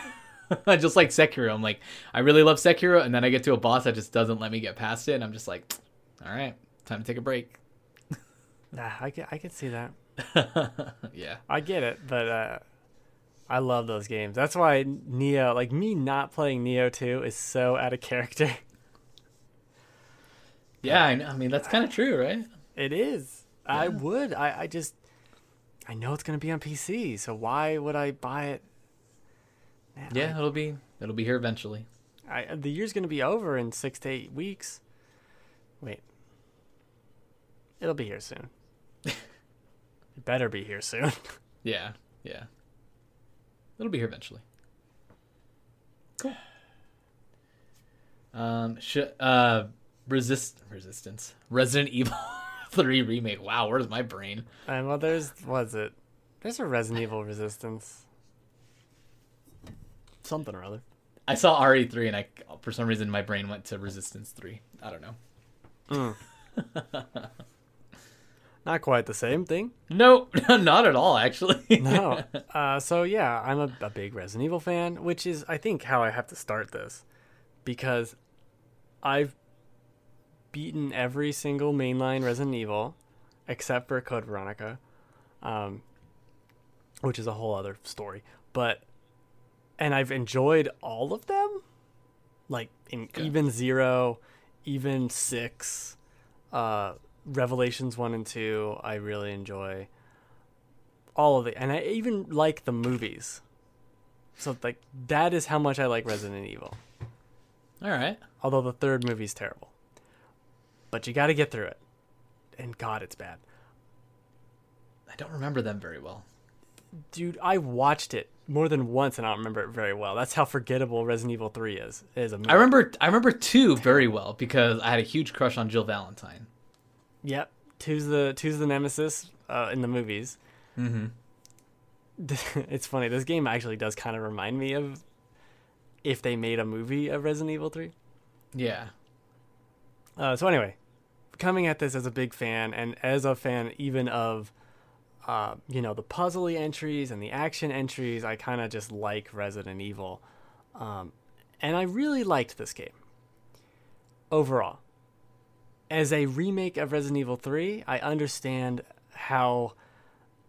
just like Sekiro, I'm like, I really love Sekiro, and then I get to a boss that just doesn't let me get past it, and I'm just like, all right, time to take a break. Nah, I can I can see that. yeah, I get it, but uh, I love those games. That's why Nioh, like me, not playing Nioh two is so out of character. yeah. I, know. I mean, that's kind of true, right? It is. I would. I, I just. I know it's gonna be on PC, so why would I buy it? Man, Yeah, it'll be it'll be here eventually. I, I, the year's gonna be over in six to eight weeks. Wait. It'll be here soon. it better be here soon. Yeah, yeah. It'll be here eventually. Cool. Um, sh- uh, resist resistance. Resident Evil Three remake. Wow, where's my brain? and well, there's was it? There's a Resident Evil Resistance. Something or other. I saw RE3 and I, for some reason, my brain went to Resistance Three. I don't know. Not quite the same thing. No, not at all. Actually. No. uh, so yeah, I'm a, a big Resident Evil fan, which is I think how I have to start this, because I've beaten every single mainline Resident Evil, except for Code Veronica, um, which is a whole other story. But and I've enjoyed all of them, like in Good. even zero, even six, uh, Revelations one and two. I really enjoy all of it, and I even like the movies. So like that is how much I like Resident Evil. all right. Although the third movie's terrible, but you got to get through it. And God, it's bad, I don't remember them very well. dude. I watched it more than once, and I don't remember it very well. That's how forgettable Resident Evil Three is. Is a movie. I remember. I remember two very well because I had a huge crush on Jill Valentine. Yep, two's the two's the nemesis uh, in the movies. Mm-hmm. it's funny. This game actually does kind of remind me of if they made a movie of Resident Evil Three. Yeah. Uh, so anyway, coming at this as a big fan and as a fan even of, uh, you know, the puzzly entries and the action entries, I kind of just like Resident Evil, um, and I really liked this game. Overall, as a remake of Resident Evil Three, I understand how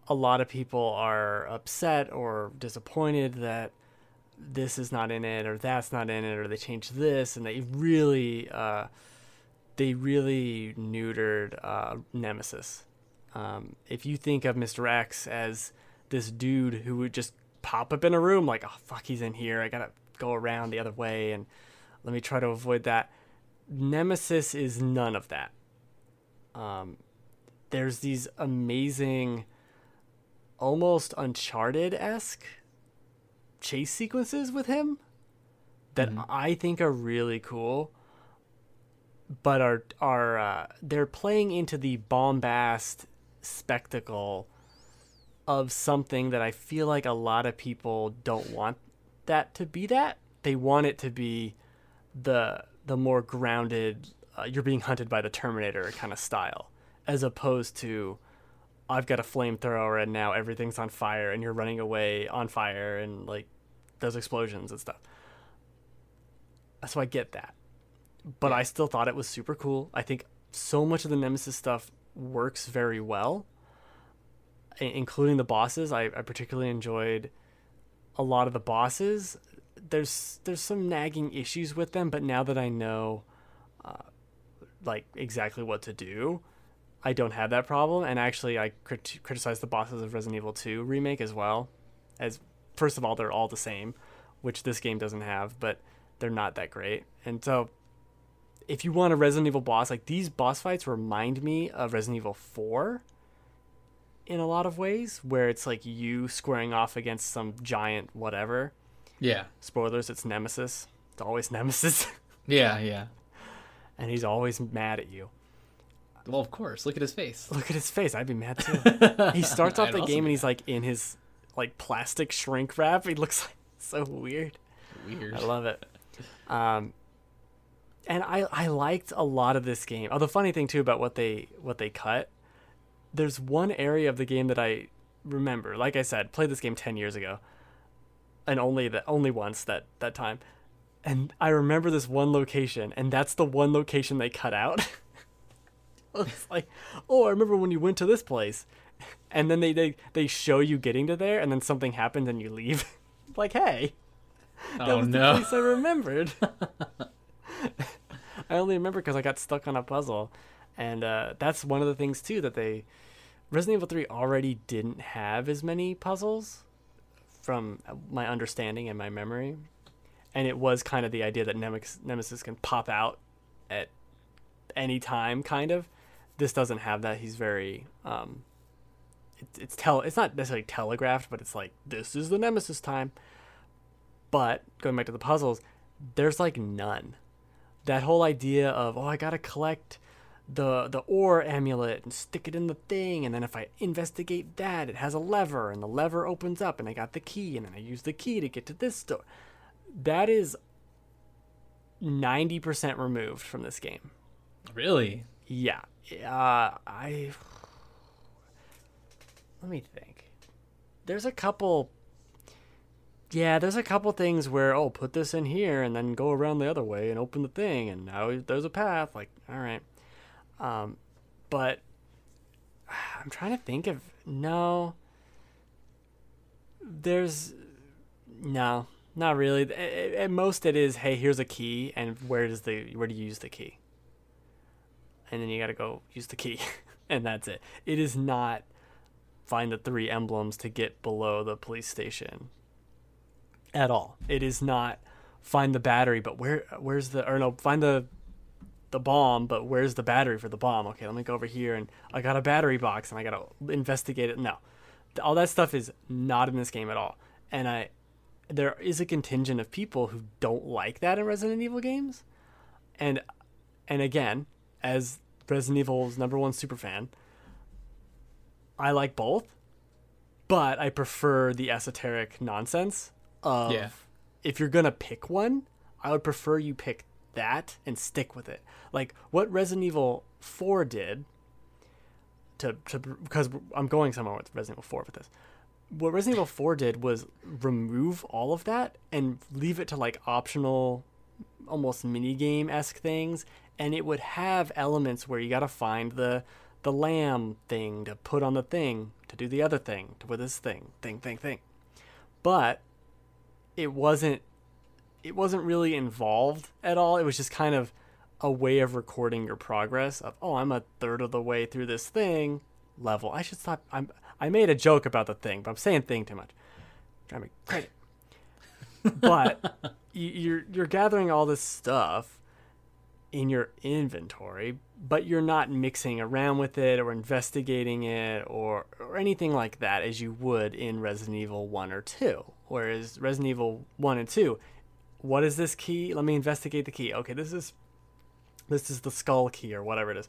a lot of people are upset or disappointed that this is not in it or that's not in it or they changed this and they really uh, they really neutered uh, Nemesis. Um, if you think of Mr. X as this dude who would just pop up in a room like, oh fuck, he's in here. I gotta go around the other way and let me try to avoid that. Nemesis is none of that. Um, there's these amazing, almost Uncharted esque chase sequences with him that Mhm. I think are really cool but are are uh, they're playing into the bombast spectacle of something that I feel like a lot of people don't want that to be that. They want it to be the the more grounded uh, you're being hunted by the Terminator kind of style as opposed to I've got a flamethrower and now everything's on fire and you're running away on fire and like those explosions and stuff. So I get that. But. I still thought it was super cool. I think so much of the Nemesis stuff works very well, including the bosses. I, I particularly enjoyed a lot of the bosses. There's there's some nagging issues with them, but now that I know uh, like exactly what to do, I don't have that problem. And actually, I crit- criticize the bosses of Resident Evil 2 remake as well. As first of all, they're all the same, which this game doesn't have, but they're not that great. And so, if you want a Resident Evil boss, like these boss fights remind me of Resident Evil 4 in a lot of ways, where it's like you squaring off against some giant whatever. Yeah. Spoilers, it's Nemesis. It's always Nemesis. Yeah, yeah. and he's always mad at you. Well, of course. Look at his face. Look at his face. I'd be mad too. he starts off the game and he's like in his like plastic shrink wrap. He looks like so weird. Weird. I love it. Um, and I I liked a lot of this game. Oh, the funny thing too about what they what they cut. There's one area of the game that I remember. Like I said, played this game ten years ago, and only that only once that that time. And I remember this one location, and that's the one location they cut out. it's like, oh, I remember when you went to this place, and then they they they show you getting to there, and then something happens and you leave. like, hey, that oh was the place I remembered. I only remember because I got stuck on a puzzle, and uh, that's one of the things too that they Resident Evil Three already didn't have as many puzzles, from my understanding and my memory, and it was kind of the idea that Nemesis, Nemesis can pop out at any time, kind of. This doesn't have that. He's very um, it, it's tell it's not necessarily telegraphed, but it's like this is the Nemesis time. But going back to the puzzles, there's like none. That whole idea of oh, I gotta collect the the ore amulet and stick it in the thing, and then if I investigate that, it has a lever, and the lever opens up, and I got the key, and then I use the key to get to this door. That is ninety percent removed from this game. Really? Yeah, uh, I. Let me think. There's a couple. Yeah, there's a couple things where oh, put this in here and then go around the other way and open the thing, and now there's a path. Like, all right, um, but I'm trying to think of no. There's no, not really. At- most, it is hey, here's a key, and where does the where do you use the key? and then you got to go use the key and that's it it is not find the three emblems to get below the police station at all. It is not find the battery but where where's the or no find the the bomb but where's the battery for the bomb? Okay let me go over here and i got a battery box and i gotta investigate it. No. All that stuff is not in this game at all. And i there is a contingent of people who don't like that in resident evil games. And and again as Resident Evil's number one super fan, I like both, but I prefer the esoteric nonsense of Yeah. if you're gonna pick one, I would prefer you pick that and stick with it. Like what Resident Evil 4 did to to because I'm going somewhere with Resident Evil 4 with this. What Resident Evil 4 did was remove all of that and leave it to like optional almost mini game esque things, and it would have elements where you got to find the the lamb thing to put on the thing to do the other thing to with this thing thing thing thing. But it wasn't it wasn't really involved at all. It was just kind of a way of recording your progress of oh I'm a third of the way through this thing level. I should stop. I'm I made a joke about the thing, but I'm saying thing too much. to make credit. but you're you're gathering all this stuff in your inventory, but you're not mixing around with it or investigating it or or anything like that as you would in Resident Evil 1 or 2. Whereas Resident Evil 1 and 2, what is this key? Let me investigate the key. Okay, this is this is the skull key or whatever it is.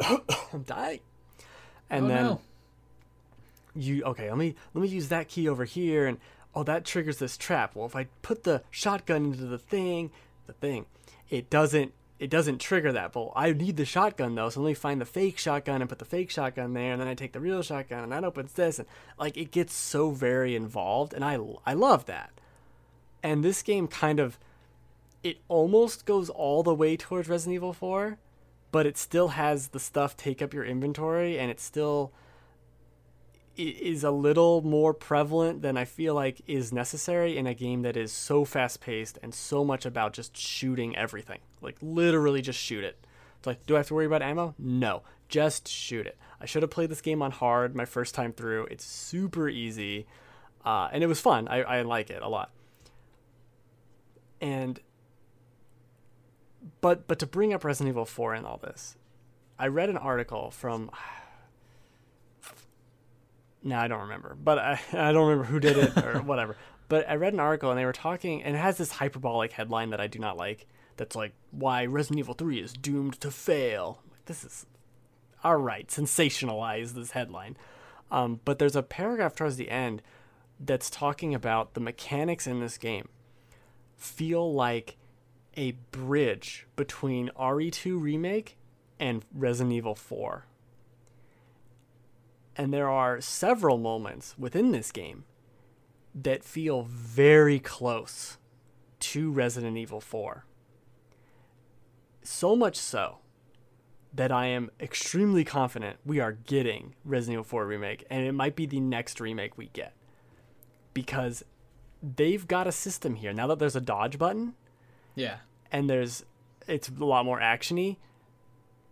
I'm dying. And Oh, then no. you okay, let me let me use that key over here and oh that triggers this trap. Well if I put the shotgun into the thing, the thing, it doesn't it doesn't trigger that. bolt. I need the shotgun though, so let me find the fake shotgun and put the fake shotgun there, and then I take the real shotgun and that opens this, and like it gets so very involved, and I I love that. And this game kind of it almost goes all the way towards Resident Evil 4, but it still has the stuff take up your inventory, and it still is a little more prevalent than I feel like is necessary in a game that is so fast paced and so much about just shooting everything. Like literally just shoot it. It's like, do I have to worry about ammo? No, just shoot it. I should have played this game on hard my first time through. It's super easy, uh, and it was fun. I, I like it a lot. And but but to bring up Resident Evil 4 and all this, I read an article from no, I don't remember, but I, I don't remember who did it or whatever. But I read an article and they were talking, and it has this hyperbolic headline that I do not like. That's like why Resident Evil 3 is doomed to fail. This is all right. Sensationalize this headline, um, but there's a paragraph towards the end that's talking about the mechanics in this game feel like a bridge between RE2 remake and Resident Evil 4 and there are several moments within this game that feel very close to Resident Evil 4. So much so that I am extremely confident we are getting Resident Evil 4 remake and it might be the next remake we get. Because they've got a system here. Now that there's a dodge button Yeah. and there's it's a lot more actiony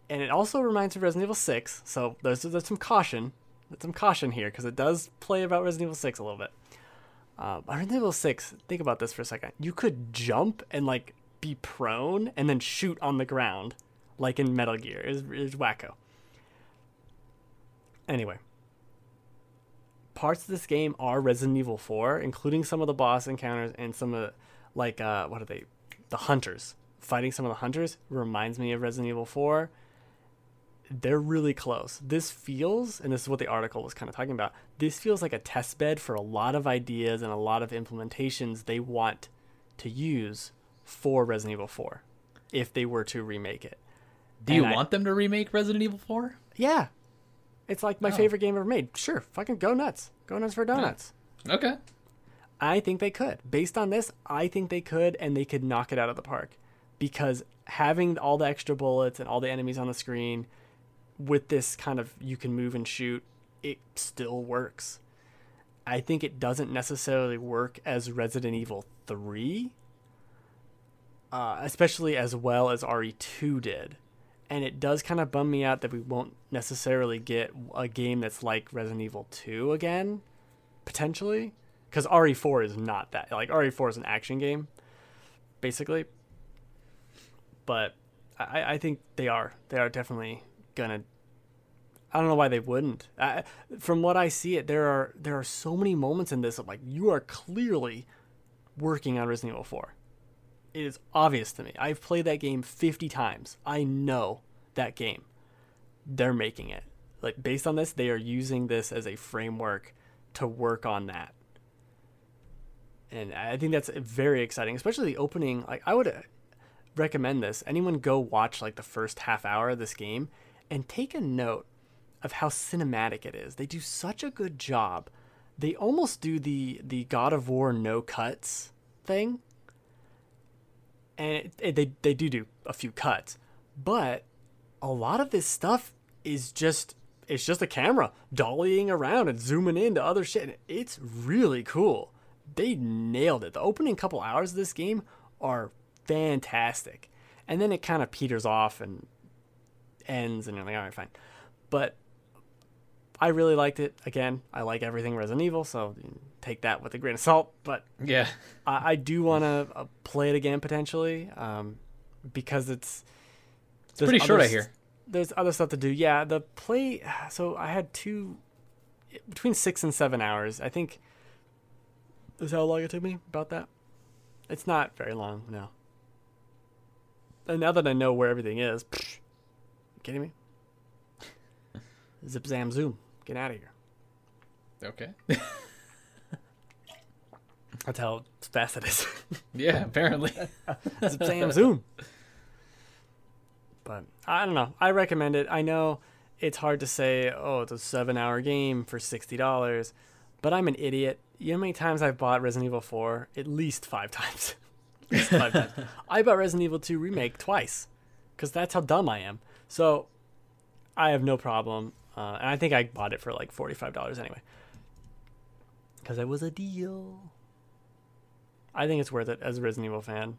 and it also reminds me of Resident Evil 6, so there's there's some caution some caution here because it does play about Resident Evil 6 a little bit. But Resident Evil 6, think about this for a second. You could jump and like be prone and then shoot on the ground, like in Metal Gear. Is is wacko. Anyway, parts of this game are Resident Evil 4, including some of the boss encounters and some of the, like uh, what are they? The hunters. Fighting some of the hunters reminds me of Resident Evil 4 they're really close. This feels, and this is what the article was kind of talking about, this feels like a test bed for a lot of ideas and a lot of implementations they want to use for Resident Evil 4 if they were to remake it. Do you I- want them to remake Resident Evil 4? Yeah. It's like my Oh. favorite game ever made. Sure, fucking go nuts. Go nuts for donuts. Okay. I think they could. Based on this, I think they could, and they could knock it out of the park. Because having all the extra bullets and all the enemies on the screen with this kind of you can move and shoot, it still works. I think it doesn't necessarily work as Resident Evil 3, uh, especially as well as RE2 did. And it does kind of bum me out that we won't necessarily get a game that's like Resident Evil 2 again, potentially because RE4 is not that. Like RE4 is an action game, basically. But I, I think they are. They are definitely gonna. I don't know why they wouldn't. I, from what I see, it there are there are so many moments in this of like you are clearly working on Resident Evil 4. It is obvious to me. I've played that game 50 times. I know that game. They're making it. Like based on this, they are using this as a framework to work on that and I think that's very exciting, especially the opening. Like I would recommend this. Anyone go watch like the first half hour of this game and take a note of how cinematic it is. They do such a good job. They almost do the the God of War no cuts thing, and it, it- they they do do a few cuts, but a lot of this stuff is just it's just a camera dollying around and zooming into other shit. It's really cool. They nailed it. The opening couple hours of this game are fantastic. And then it kind of peters off and ends and you're like, all right, fine. But I really liked it. Again, I like everything Resident Evil, so take that with a grain of salt. But Yeah. I, I do want to uh, play it again potentially um, because it's It's pretty short, I hear. There's other stuff to do. Yeah, the play. So I had two between six and seven hours. I think is how long it took me. About that. It's not very long. No. And now that I know where everything is, psh, kidding me? Zip zam zoom. Get out of here. Okay. That's how fast it is. yeah, apparently. Zip zam zoom. But I don't know. I recommend it. I know it's hard to say, oh, it's a seven hour game for sixty dollars, but I'm an idiot. You know how many times I've bought Resident Evil 4? At least five times. At least five times. I bought Resident Evil 2 Remake twice. Because that's how dumb I am. So I have no problem. Uh, and I think I bought it for like $45 anyway. Because it was a deal. I think it's worth it as a Resident Evil fan.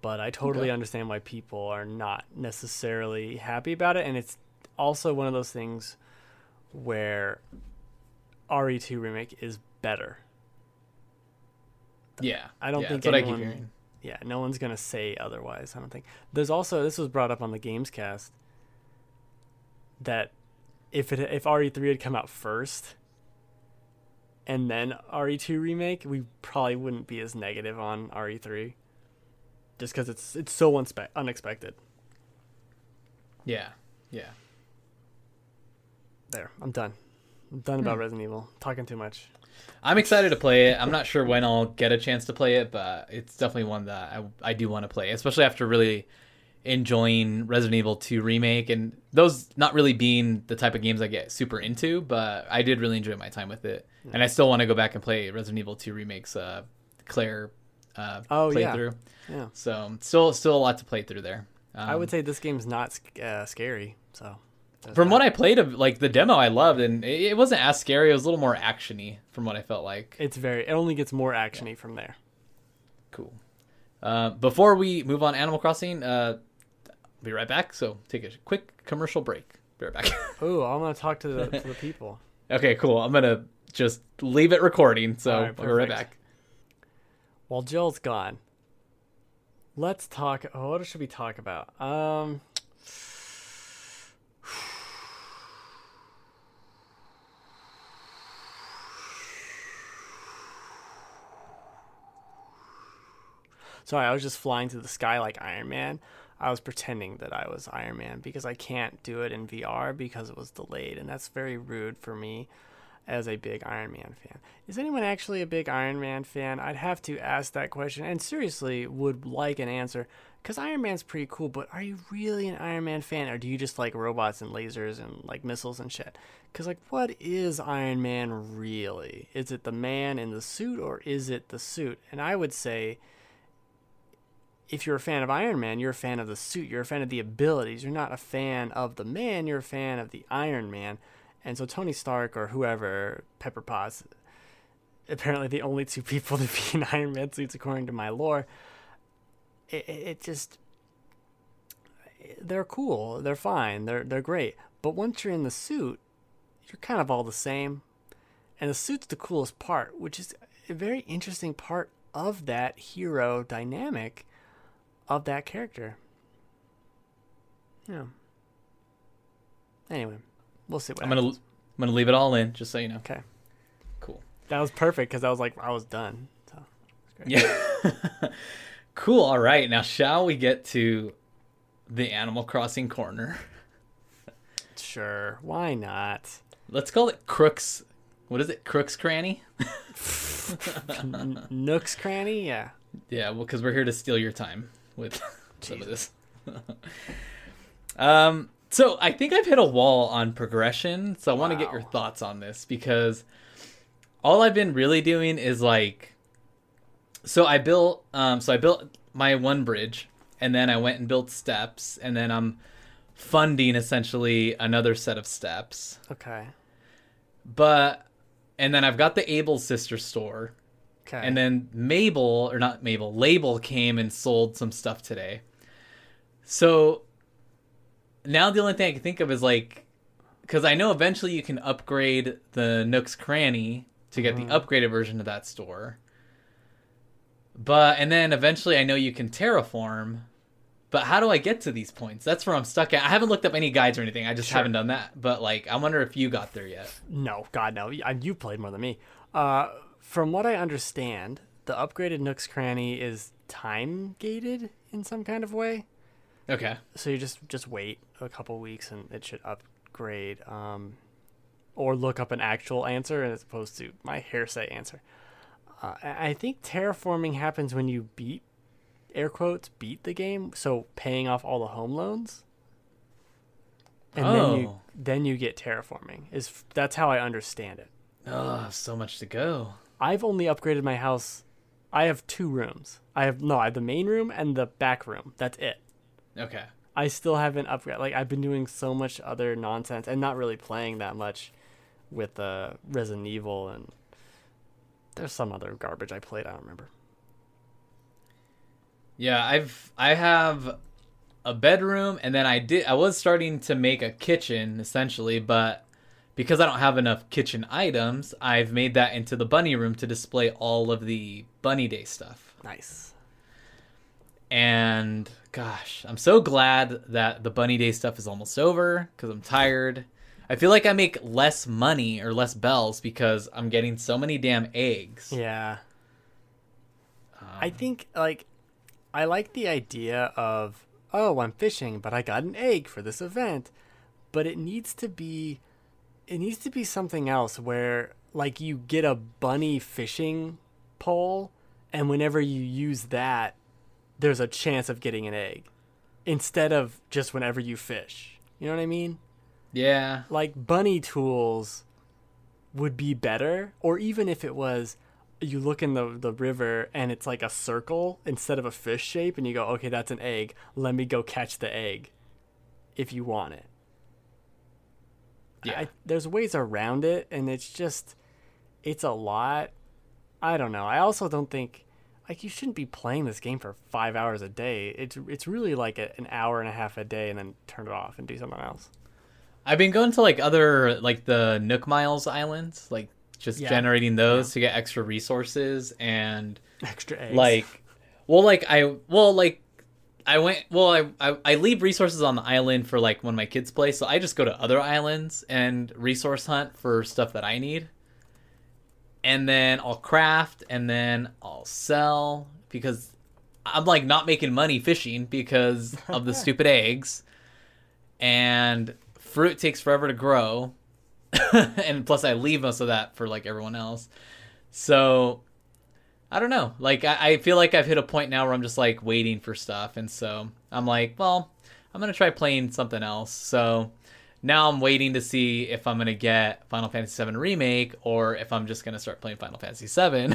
But I totally Okay. understand why people are not necessarily happy about it. And it's also one of those things where RE2 Remake is better. Yeah. I don't yeah, think that's what I keep anyone- hearing. Yeah, no one's gonna say otherwise. I don't think. There's also this was brought up on the Games Cast that if it if RE3 had come out first and then RE2 remake, we probably wouldn't be as negative on RE3 just because it's it's so unspe- unexpected. Yeah. Yeah. There, I'm done. I'm done Hmm. about Resident Evil. Talking too much. I'm excited to play it. I'm not sure when I'll get a chance to play it, but it's definitely one that I, I do want to play, especially after really enjoying Resident Evil 2 remake and those not really being the type of games I get super into, but I did really enjoy my time with it. And I still want to go back and play Resident Evil 2 remakes uh Claire uh Oh, yeah. playthrough. Yeah, So, still still a lot to play through there. Um, I would say this game's not uh, scary. So from what I played of like the demo I loved and it, wasn't as scary, it was a little more actiony from what I felt like. it's very, it only gets more actiony from there. Cool. Uh, before we move on Animal Crossing, uh, be right back. So take a quick commercial break. Be right back. Ooh, I'm gonna talk to the to the people. okay, cool. I'm gonna just leave it recording. So right, we'll be right back. While Jill's gone, let's talk. Oh, what should we talk about? Um, sorry, I was just flying to the sky like Iron Man. I was pretending that I was Iron Man because I can't do it in VR because it was delayed, and that's very rude for me as a big Iron Man fan. Is anyone actually a big Iron Man fan? I'd have to ask that question and seriously would like an answer because Iron Man's pretty cool, but are you really an Iron Man fan or do you just like robots and lasers and like missiles and shit? Because, like, what is Iron Man really? Is it the man in the suit or is it the suit? And I would say if you're a fan of Iron Man, you're a fan of the suit, you're a fan of the abilities, you're not a fan of the man, you're a fan of the Iron Man. And so Tony Stark or whoever, Pepper Potts, apparently the only two people to be in Iron Man suits according to my lore. It, it, just they're cool, they're fine, they're they're great. But once you're in the suit, you're kind of all the same. And the suit's the coolest part, which is a very interesting part of that hero dynamic of that character. Yeah. Anyway, we'll see what I'm gonna. I'm gonna leave it all in, just so you know. Okay. Cool. That was perfect because I was like, I was done. So Yeah. cool. All right. Now, shall we get to the Animal Crossing corner? sure, why not? Let's call it Crooks. What is it? Crooks Cranny? Nook's cranny, yeah. Yeah, well, because we're here to steal your time with some of this. um, so I think I've hit a wall on progression. So I want to get your thoughts on this because all I've been really doing is like, so I built, um, so I built my one bridge, and then I went and built steps, and then I'm funding essentially another set of steps. Okay. But, and then I've got the Able Sister store. Okay. And then Mabel, or not Mabel, Label came and sold some stuff today. So now the only thing I can think of is like, because I know eventually you can upgrade the Nook's Cranny to get Mhm. the upgraded version of that store. But, and then eventually I know you can terraform. But how do I get to these points? That's where I'm stuck at. I haven't looked up any guides or anything. I just Sure. haven't done that. But like, I wonder if you got there yet. No, God, no. You played more than me. Uh, from what I understand, the upgraded Nook's Cranny is time gated in some kind of way. Okay. So you just just wait a couple weeks and it should upgrade. Um, or look up an actual answer as opposed to my hearsay answer. Uh, I think terraforming happens when you beat, air quotes, beat the game. So paying off all the home loans. And then you Oh. then you get terraforming. Is that's how I understand it. Oh, so much to go. I've only upgraded my house. I have two rooms. I have no, I have the main room and the back room. That's it. Okay. I still haven't upgraded. Like I've been doing so much other nonsense and not really playing that much with uh, Resident Evil and there's some other garbage I played. I don't remember. Yeah, I've I have a bedroom and then I did I was starting to make a kitchen essentially, but because I don't have enough kitchen items, I've made that into the bunny room to display all of the bunny day stuff. Nice. And gosh, I'm so glad that the bunny day stuff is almost over cuz I'm tired. I feel like I make less money or less bells because I'm getting so many damn eggs. Yeah. Um, I think like I like the idea of oh, I'm fishing, but I got an egg for this event. But it needs to be it needs to be something else where like you get a bunny fishing pole and whenever you use that there's a chance of getting an egg instead of just whenever you fish. You know what I mean? yeah. like bunny tools would be better or even if it was you look in the the river and it's like a circle instead of a fish shape and you go okay that's an egg let me go catch the egg if you want it Yeah. I, there's ways around it and it's just it's a lot. I don't know. I also don't think like you shouldn't be playing this game for five hours a day. It's it's really like a, an hour and a half a day and then turn it off and do something else. I've been going to like other like the Nook Miles islands, like just Yeah. generating those to get extra resources and extra eggs. like well like I well like I went well I, I I leave resources on the island for like when my kids play, so I just go to other islands and resource hunt for stuff that I need. And then I'll craft and then I'll sell because I'm like not making money fishing because of the stupid eggs. And fruit takes forever to grow. and plus I leave most of that for like everyone else. So I don't know. Like I, I feel like I've hit a point now where I'm just like waiting for stuff, and so I'm like, well, I'm gonna try playing something else. So now I'm waiting to see if I'm gonna get Final Fantasy VII remake or if I'm just gonna start playing Final Fantasy VII.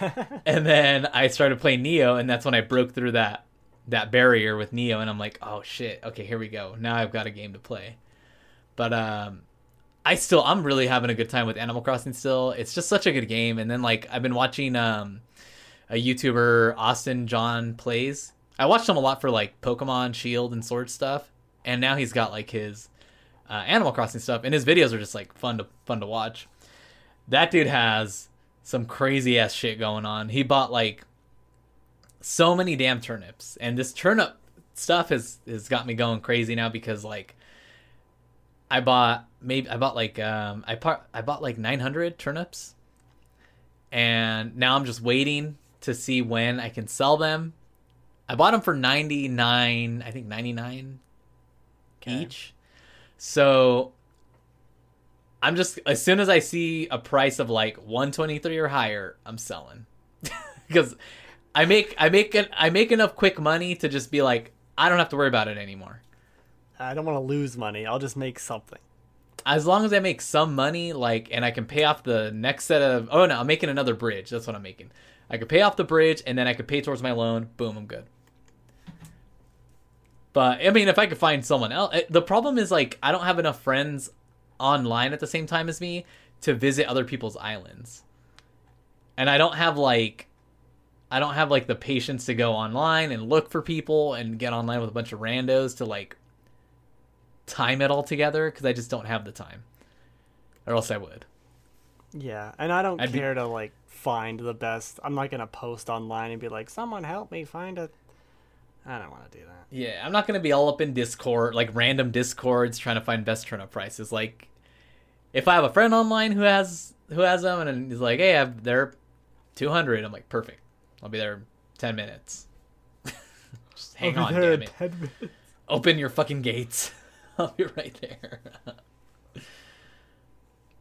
and then I started playing Nioh, and that's when I broke through that that barrier with Nioh, and I'm like, oh shit, okay, here we go. Now I've got a game to play. But um, I still I'm really having a good time with Animal Crossing still. It's just such a good game. And then like I've been watching um a YouTuber Austin John plays. I watched him a lot for like Pokemon Shield and Sword stuff. And now he's got like his uh, Animal Crossing stuff and his videos are just like fun to fun to watch. That dude has some crazy ass shit going on. He bought like so many damn turnips and this turnip stuff has has got me going crazy now because like I bought maybe I bought like um I part I bought like 900 turnips, and now I'm just waiting to see when I can sell them. I bought them for 99, I think 99 Okay. each. So I'm just as soon as I see a price of like 123 or higher, I'm selling because I make I make an, I make enough quick money to just be like I don't have to worry about it anymore. I don't want to lose money. I'll just make something. As long as I make some money, like, and I can pay off the next set of. Oh no, I'm making another bridge. That's what I'm making. I could pay off the bridge, and then I could pay towards my loan. Boom, I'm good. But I mean, if I could find someone else, eh, the problem is like I don't have enough friends online at the same time as me to visit other people's islands, and I don't have like. I don't have like the patience to go online and look for people and get online with a bunch of randos to like time it all together because I just don't have the time. Or else I would. Yeah, and I don't I'd be- care to like find the best. I'm not gonna post online and be like, "Someone help me find a." I don't want to do that. Yeah, I'm not gonna be all up in Discord, like random Discords, trying to find best turnip prices. Like, if I have a friend online who has who has them, and he's like, "Hey, I've, they're 200," I'm like, "Perfect, I'll be there 10 minutes. Just hang on, damn it. 10 minutes. Open your fucking gates. I'll be right there.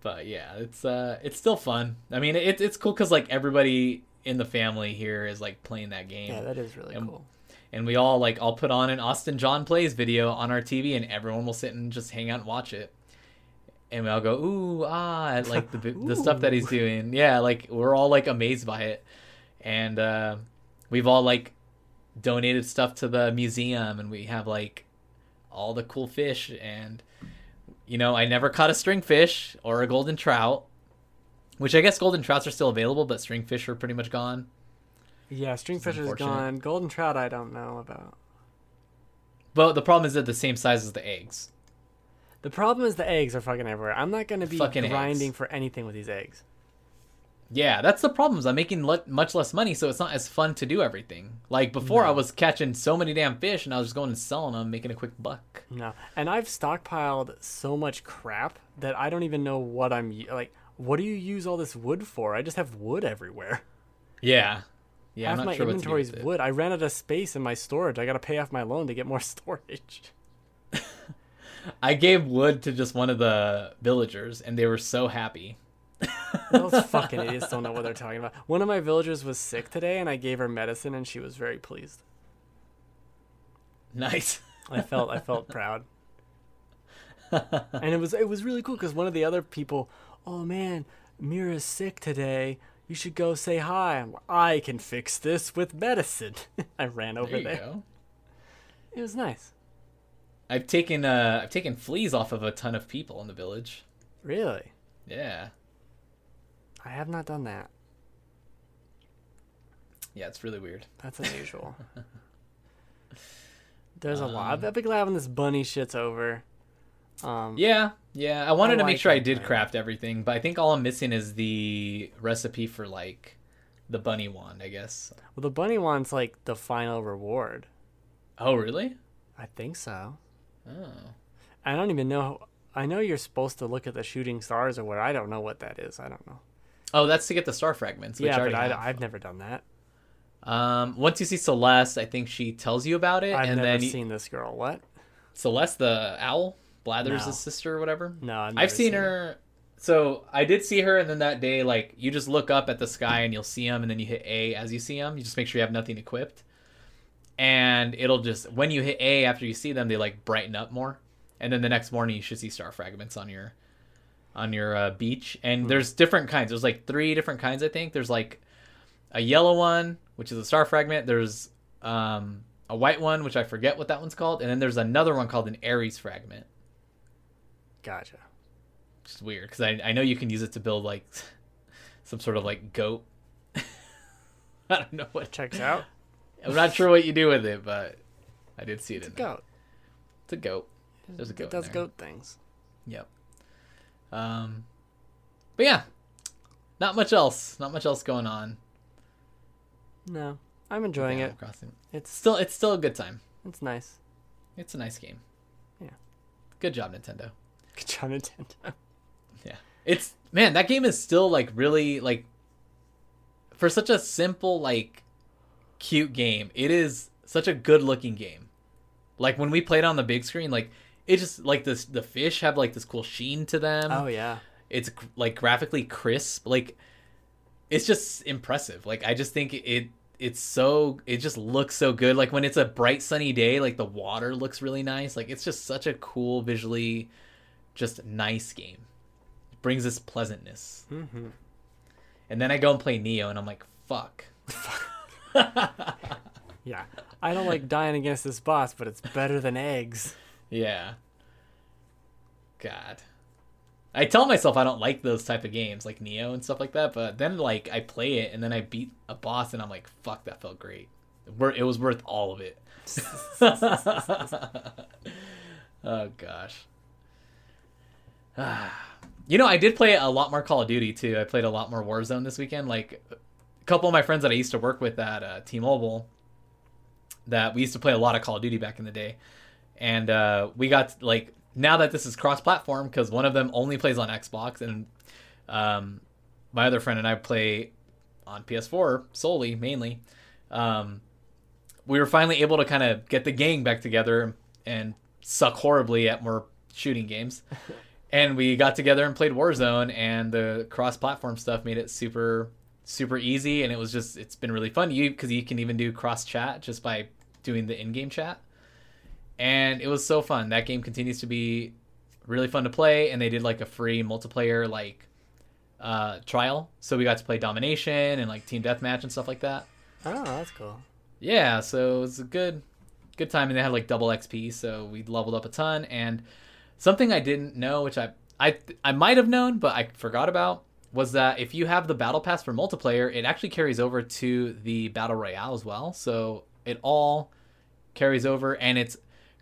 but yeah, it's uh it's still fun. I mean, it, it's cool cuz like everybody in the family here is like playing that game. Yeah, that is really And- cool. and we all like I'll put on an Austin John plays video on our TV, and everyone will sit and just hang out and watch it. And we all go ooh ah at like the the stuff that he's doing. Yeah, like we're all like amazed by it, and uh, we've all like donated stuff to the museum, and we have like all the cool fish. And you know, I never caught a stringfish or a golden trout, which I guess golden trouts are still available, but stringfish are pretty much gone. Yeah, stringfish is gone. Golden trout, I don't know about. But the problem is they're the same size as the eggs. The problem is the eggs are fucking everywhere. I'm not going to be Fucking grinding eggs. for anything with these eggs. Yeah, that's the problem. is I'm making le- much less money, so it's not as fun to do everything. Like before, I was catching so many damn fish, and I was just going and selling them, making a quick buck. No. And I've stockpiled so much crap that I don't even know what I'm like. What do you use all this wood for? I just have wood everywhere. Yeah, yeah. Half I'm not my sure inventory what is to do with wood. I ran out of space in my storage. I got to pay off my loan to get more storage. I gave wood to just one of the villagers, and they were so happy. Those fucking idiots don't know what they're talking about. One of my villagers was sick today, and I gave her medicine, and she was very pleased. Nice. I felt I felt proud, and it was it was really cool because one of the other people, oh man, Mira's sick today. You should go say hi. Like, I can fix this with medicine. I ran over there there. go. It was nice. I've taken uh, I've taken fleas off of a ton of people in the village. Really, Yeah, I have not done that. yeah, it's really weird. That's unusual. There's a lot. Um, I'll be glad when this bunny shit's over. Um, Yeah, yeah. I wanted to make sure I did craft everything, but I think all I'm missing is the recipe for like the bunny wand. I guess. Well, the bunny wand's like the final reward. Oh, really? I think so. Oh. I don't even know. I know you're supposed to look at the shooting stars or what. I don't know what that is. I don't know. Oh, that's to get the star fragments. Which yeah, but I, have. I've never done that. Um, once you see Celeste, I think she tells you about it, I've and never then you- seen this girl. What? Celeste, the owl, Blathers' No. sister or whatever. No, I've, I've never seen her. So I did see her, and then that day, like you just look up at the sky and you'll see them, and then you hit A as you see them. You just make sure you have nothing equipped, and it'll just when you hit A after you see them, they like brighten up more, and then the next morning you should see star fragments on your on your uh, beach. And Hmm. there's different kinds. There's like three different kinds, I think. There's like a yellow one, which is a star fragment. There's um, a white one, which I forget what that one's called, and then there's another one called an Aries fragment. Gotcha. Which is weird because I, I know you can use it to build like some sort of like goat. I don't know what. Checks out. I'm not sure what you do with it, but I did see it in there. Goat. It's a goat. There's a goat It does goat things. Yep. Um, but yeah, not much else. Not much else going on. No, I'm enjoying it. Crossing. It's Still, it's still a good time. it's nice. It's a nice game. Yeah. Good job, Nintendo. Good job, Nintendo. Yeah. It's man, that game is still like really like for such a simple like cute game. It is such a good looking game. Like when we played on the big screen, like it just like this the fish have like this cool sheen to them. Oh yeah. It's like graphically crisp. Like it's just impressive. Like I just think it it's so it just looks so good. Like when it's a bright sunny day, like the water looks really nice. Like it's just such a cool visually just nice game. It brings this pleasantness. Mm-hmm. And then I go and play Nioh and I'm like, fuck. Yeah. I don't like dying against this boss, but it's better than eggs. Yeah. God. I tell myself I don't like those type of games like Nioh and stuff like that, but then like I play it and then I beat a boss and I'm like, fuck, that felt great. It was worth all of it. oh gosh. you know, I did play a lot more Call of Duty too. I played a lot more Warzone this weekend. Like a couple of my friends that I used to work with at uh, T-Mobile, that we used to play a lot of Call of Duty back in the day, and uh, we got like now that this is cross-platform because one of them only plays on Xbox and um, my other friend and I play on PS4 solely mainly. um, we were finally able to kind of get the gang back together and suck horribly at more shooting games. and we got together and played Warzone, and the cross-platform stuff made it super, super easy. And it was just, it's been really fun. You because you can even do cross chat just by doing the in-game chat, and it was so fun. That game continues to be really fun to play, and they did like a free multiplayer like uh, trial, so we got to play domination and like team deathmatch and stuff like that. Oh, that's cool. Yeah, so it was a good good time and they had like double XP, so we leveled up a ton and something I didn't know which I I I might have known but I forgot about was that if you have the battle pass for multiplayer, it actually carries over to the battle royale as well. So it all carries over and it's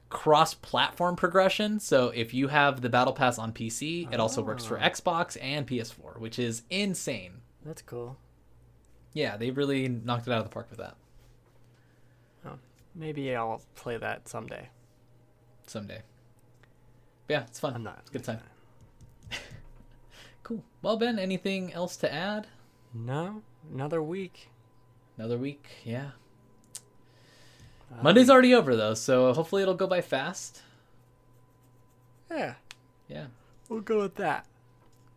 cross-platform progression. So if you have the battle pass on PC, it also works for Oh. Xbox and PS4, which is insane. That's cool. Yeah, they really knocked it out of the park with that oh, Maybe I'll play that someday. someday. Yeah, it's fun. I'm not. It's a good time. Cool. Well, Ben, anything else to add? No, another week. Another week, yeah. Monday's already over though, so hopefully it'll go by fast. Yeah, Yeah. we'll go with that.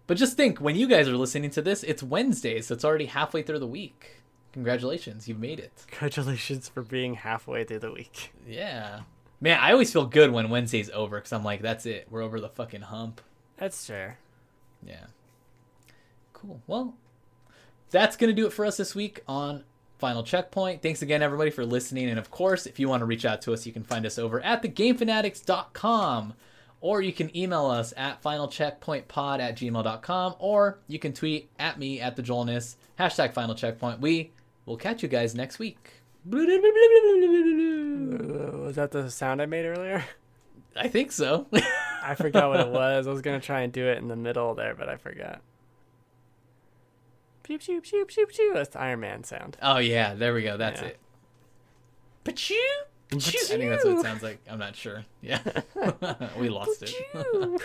But just think, when you guys are listening to this, it's Wednesday, so it's already halfway through the week. Congratulations, you've made it. Congratulations for being halfway through the week. Yeah. Man, I always feel good when Wednesday's over because I'm like, that's it. We're over the fucking hump. That's fair. Yeah. Cool. Well, that's going to do it for us this week on Final Checkpoint. Thanks again, everybody, for listening. And of course, if you want to reach out to us, you can find us over at thegamefanatics.com or you can email us at finalcheckpointpod at gmail.com or you can tweet at me at the Joelness, hashtag Final Checkpoint. We will catch you guys next week. Was that the sound I made earlier? I think so. I forgot what it was. I was gonna try and do it in the middle there, but I forgot. Pew pew pew pew pew. That's the Iron Man sound. oh, yeah. There we go. That's Yeah. it. Pachoo! I think that's what it sounds like. I'm not sure. Yeah. we lost it.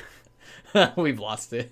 We've lost it.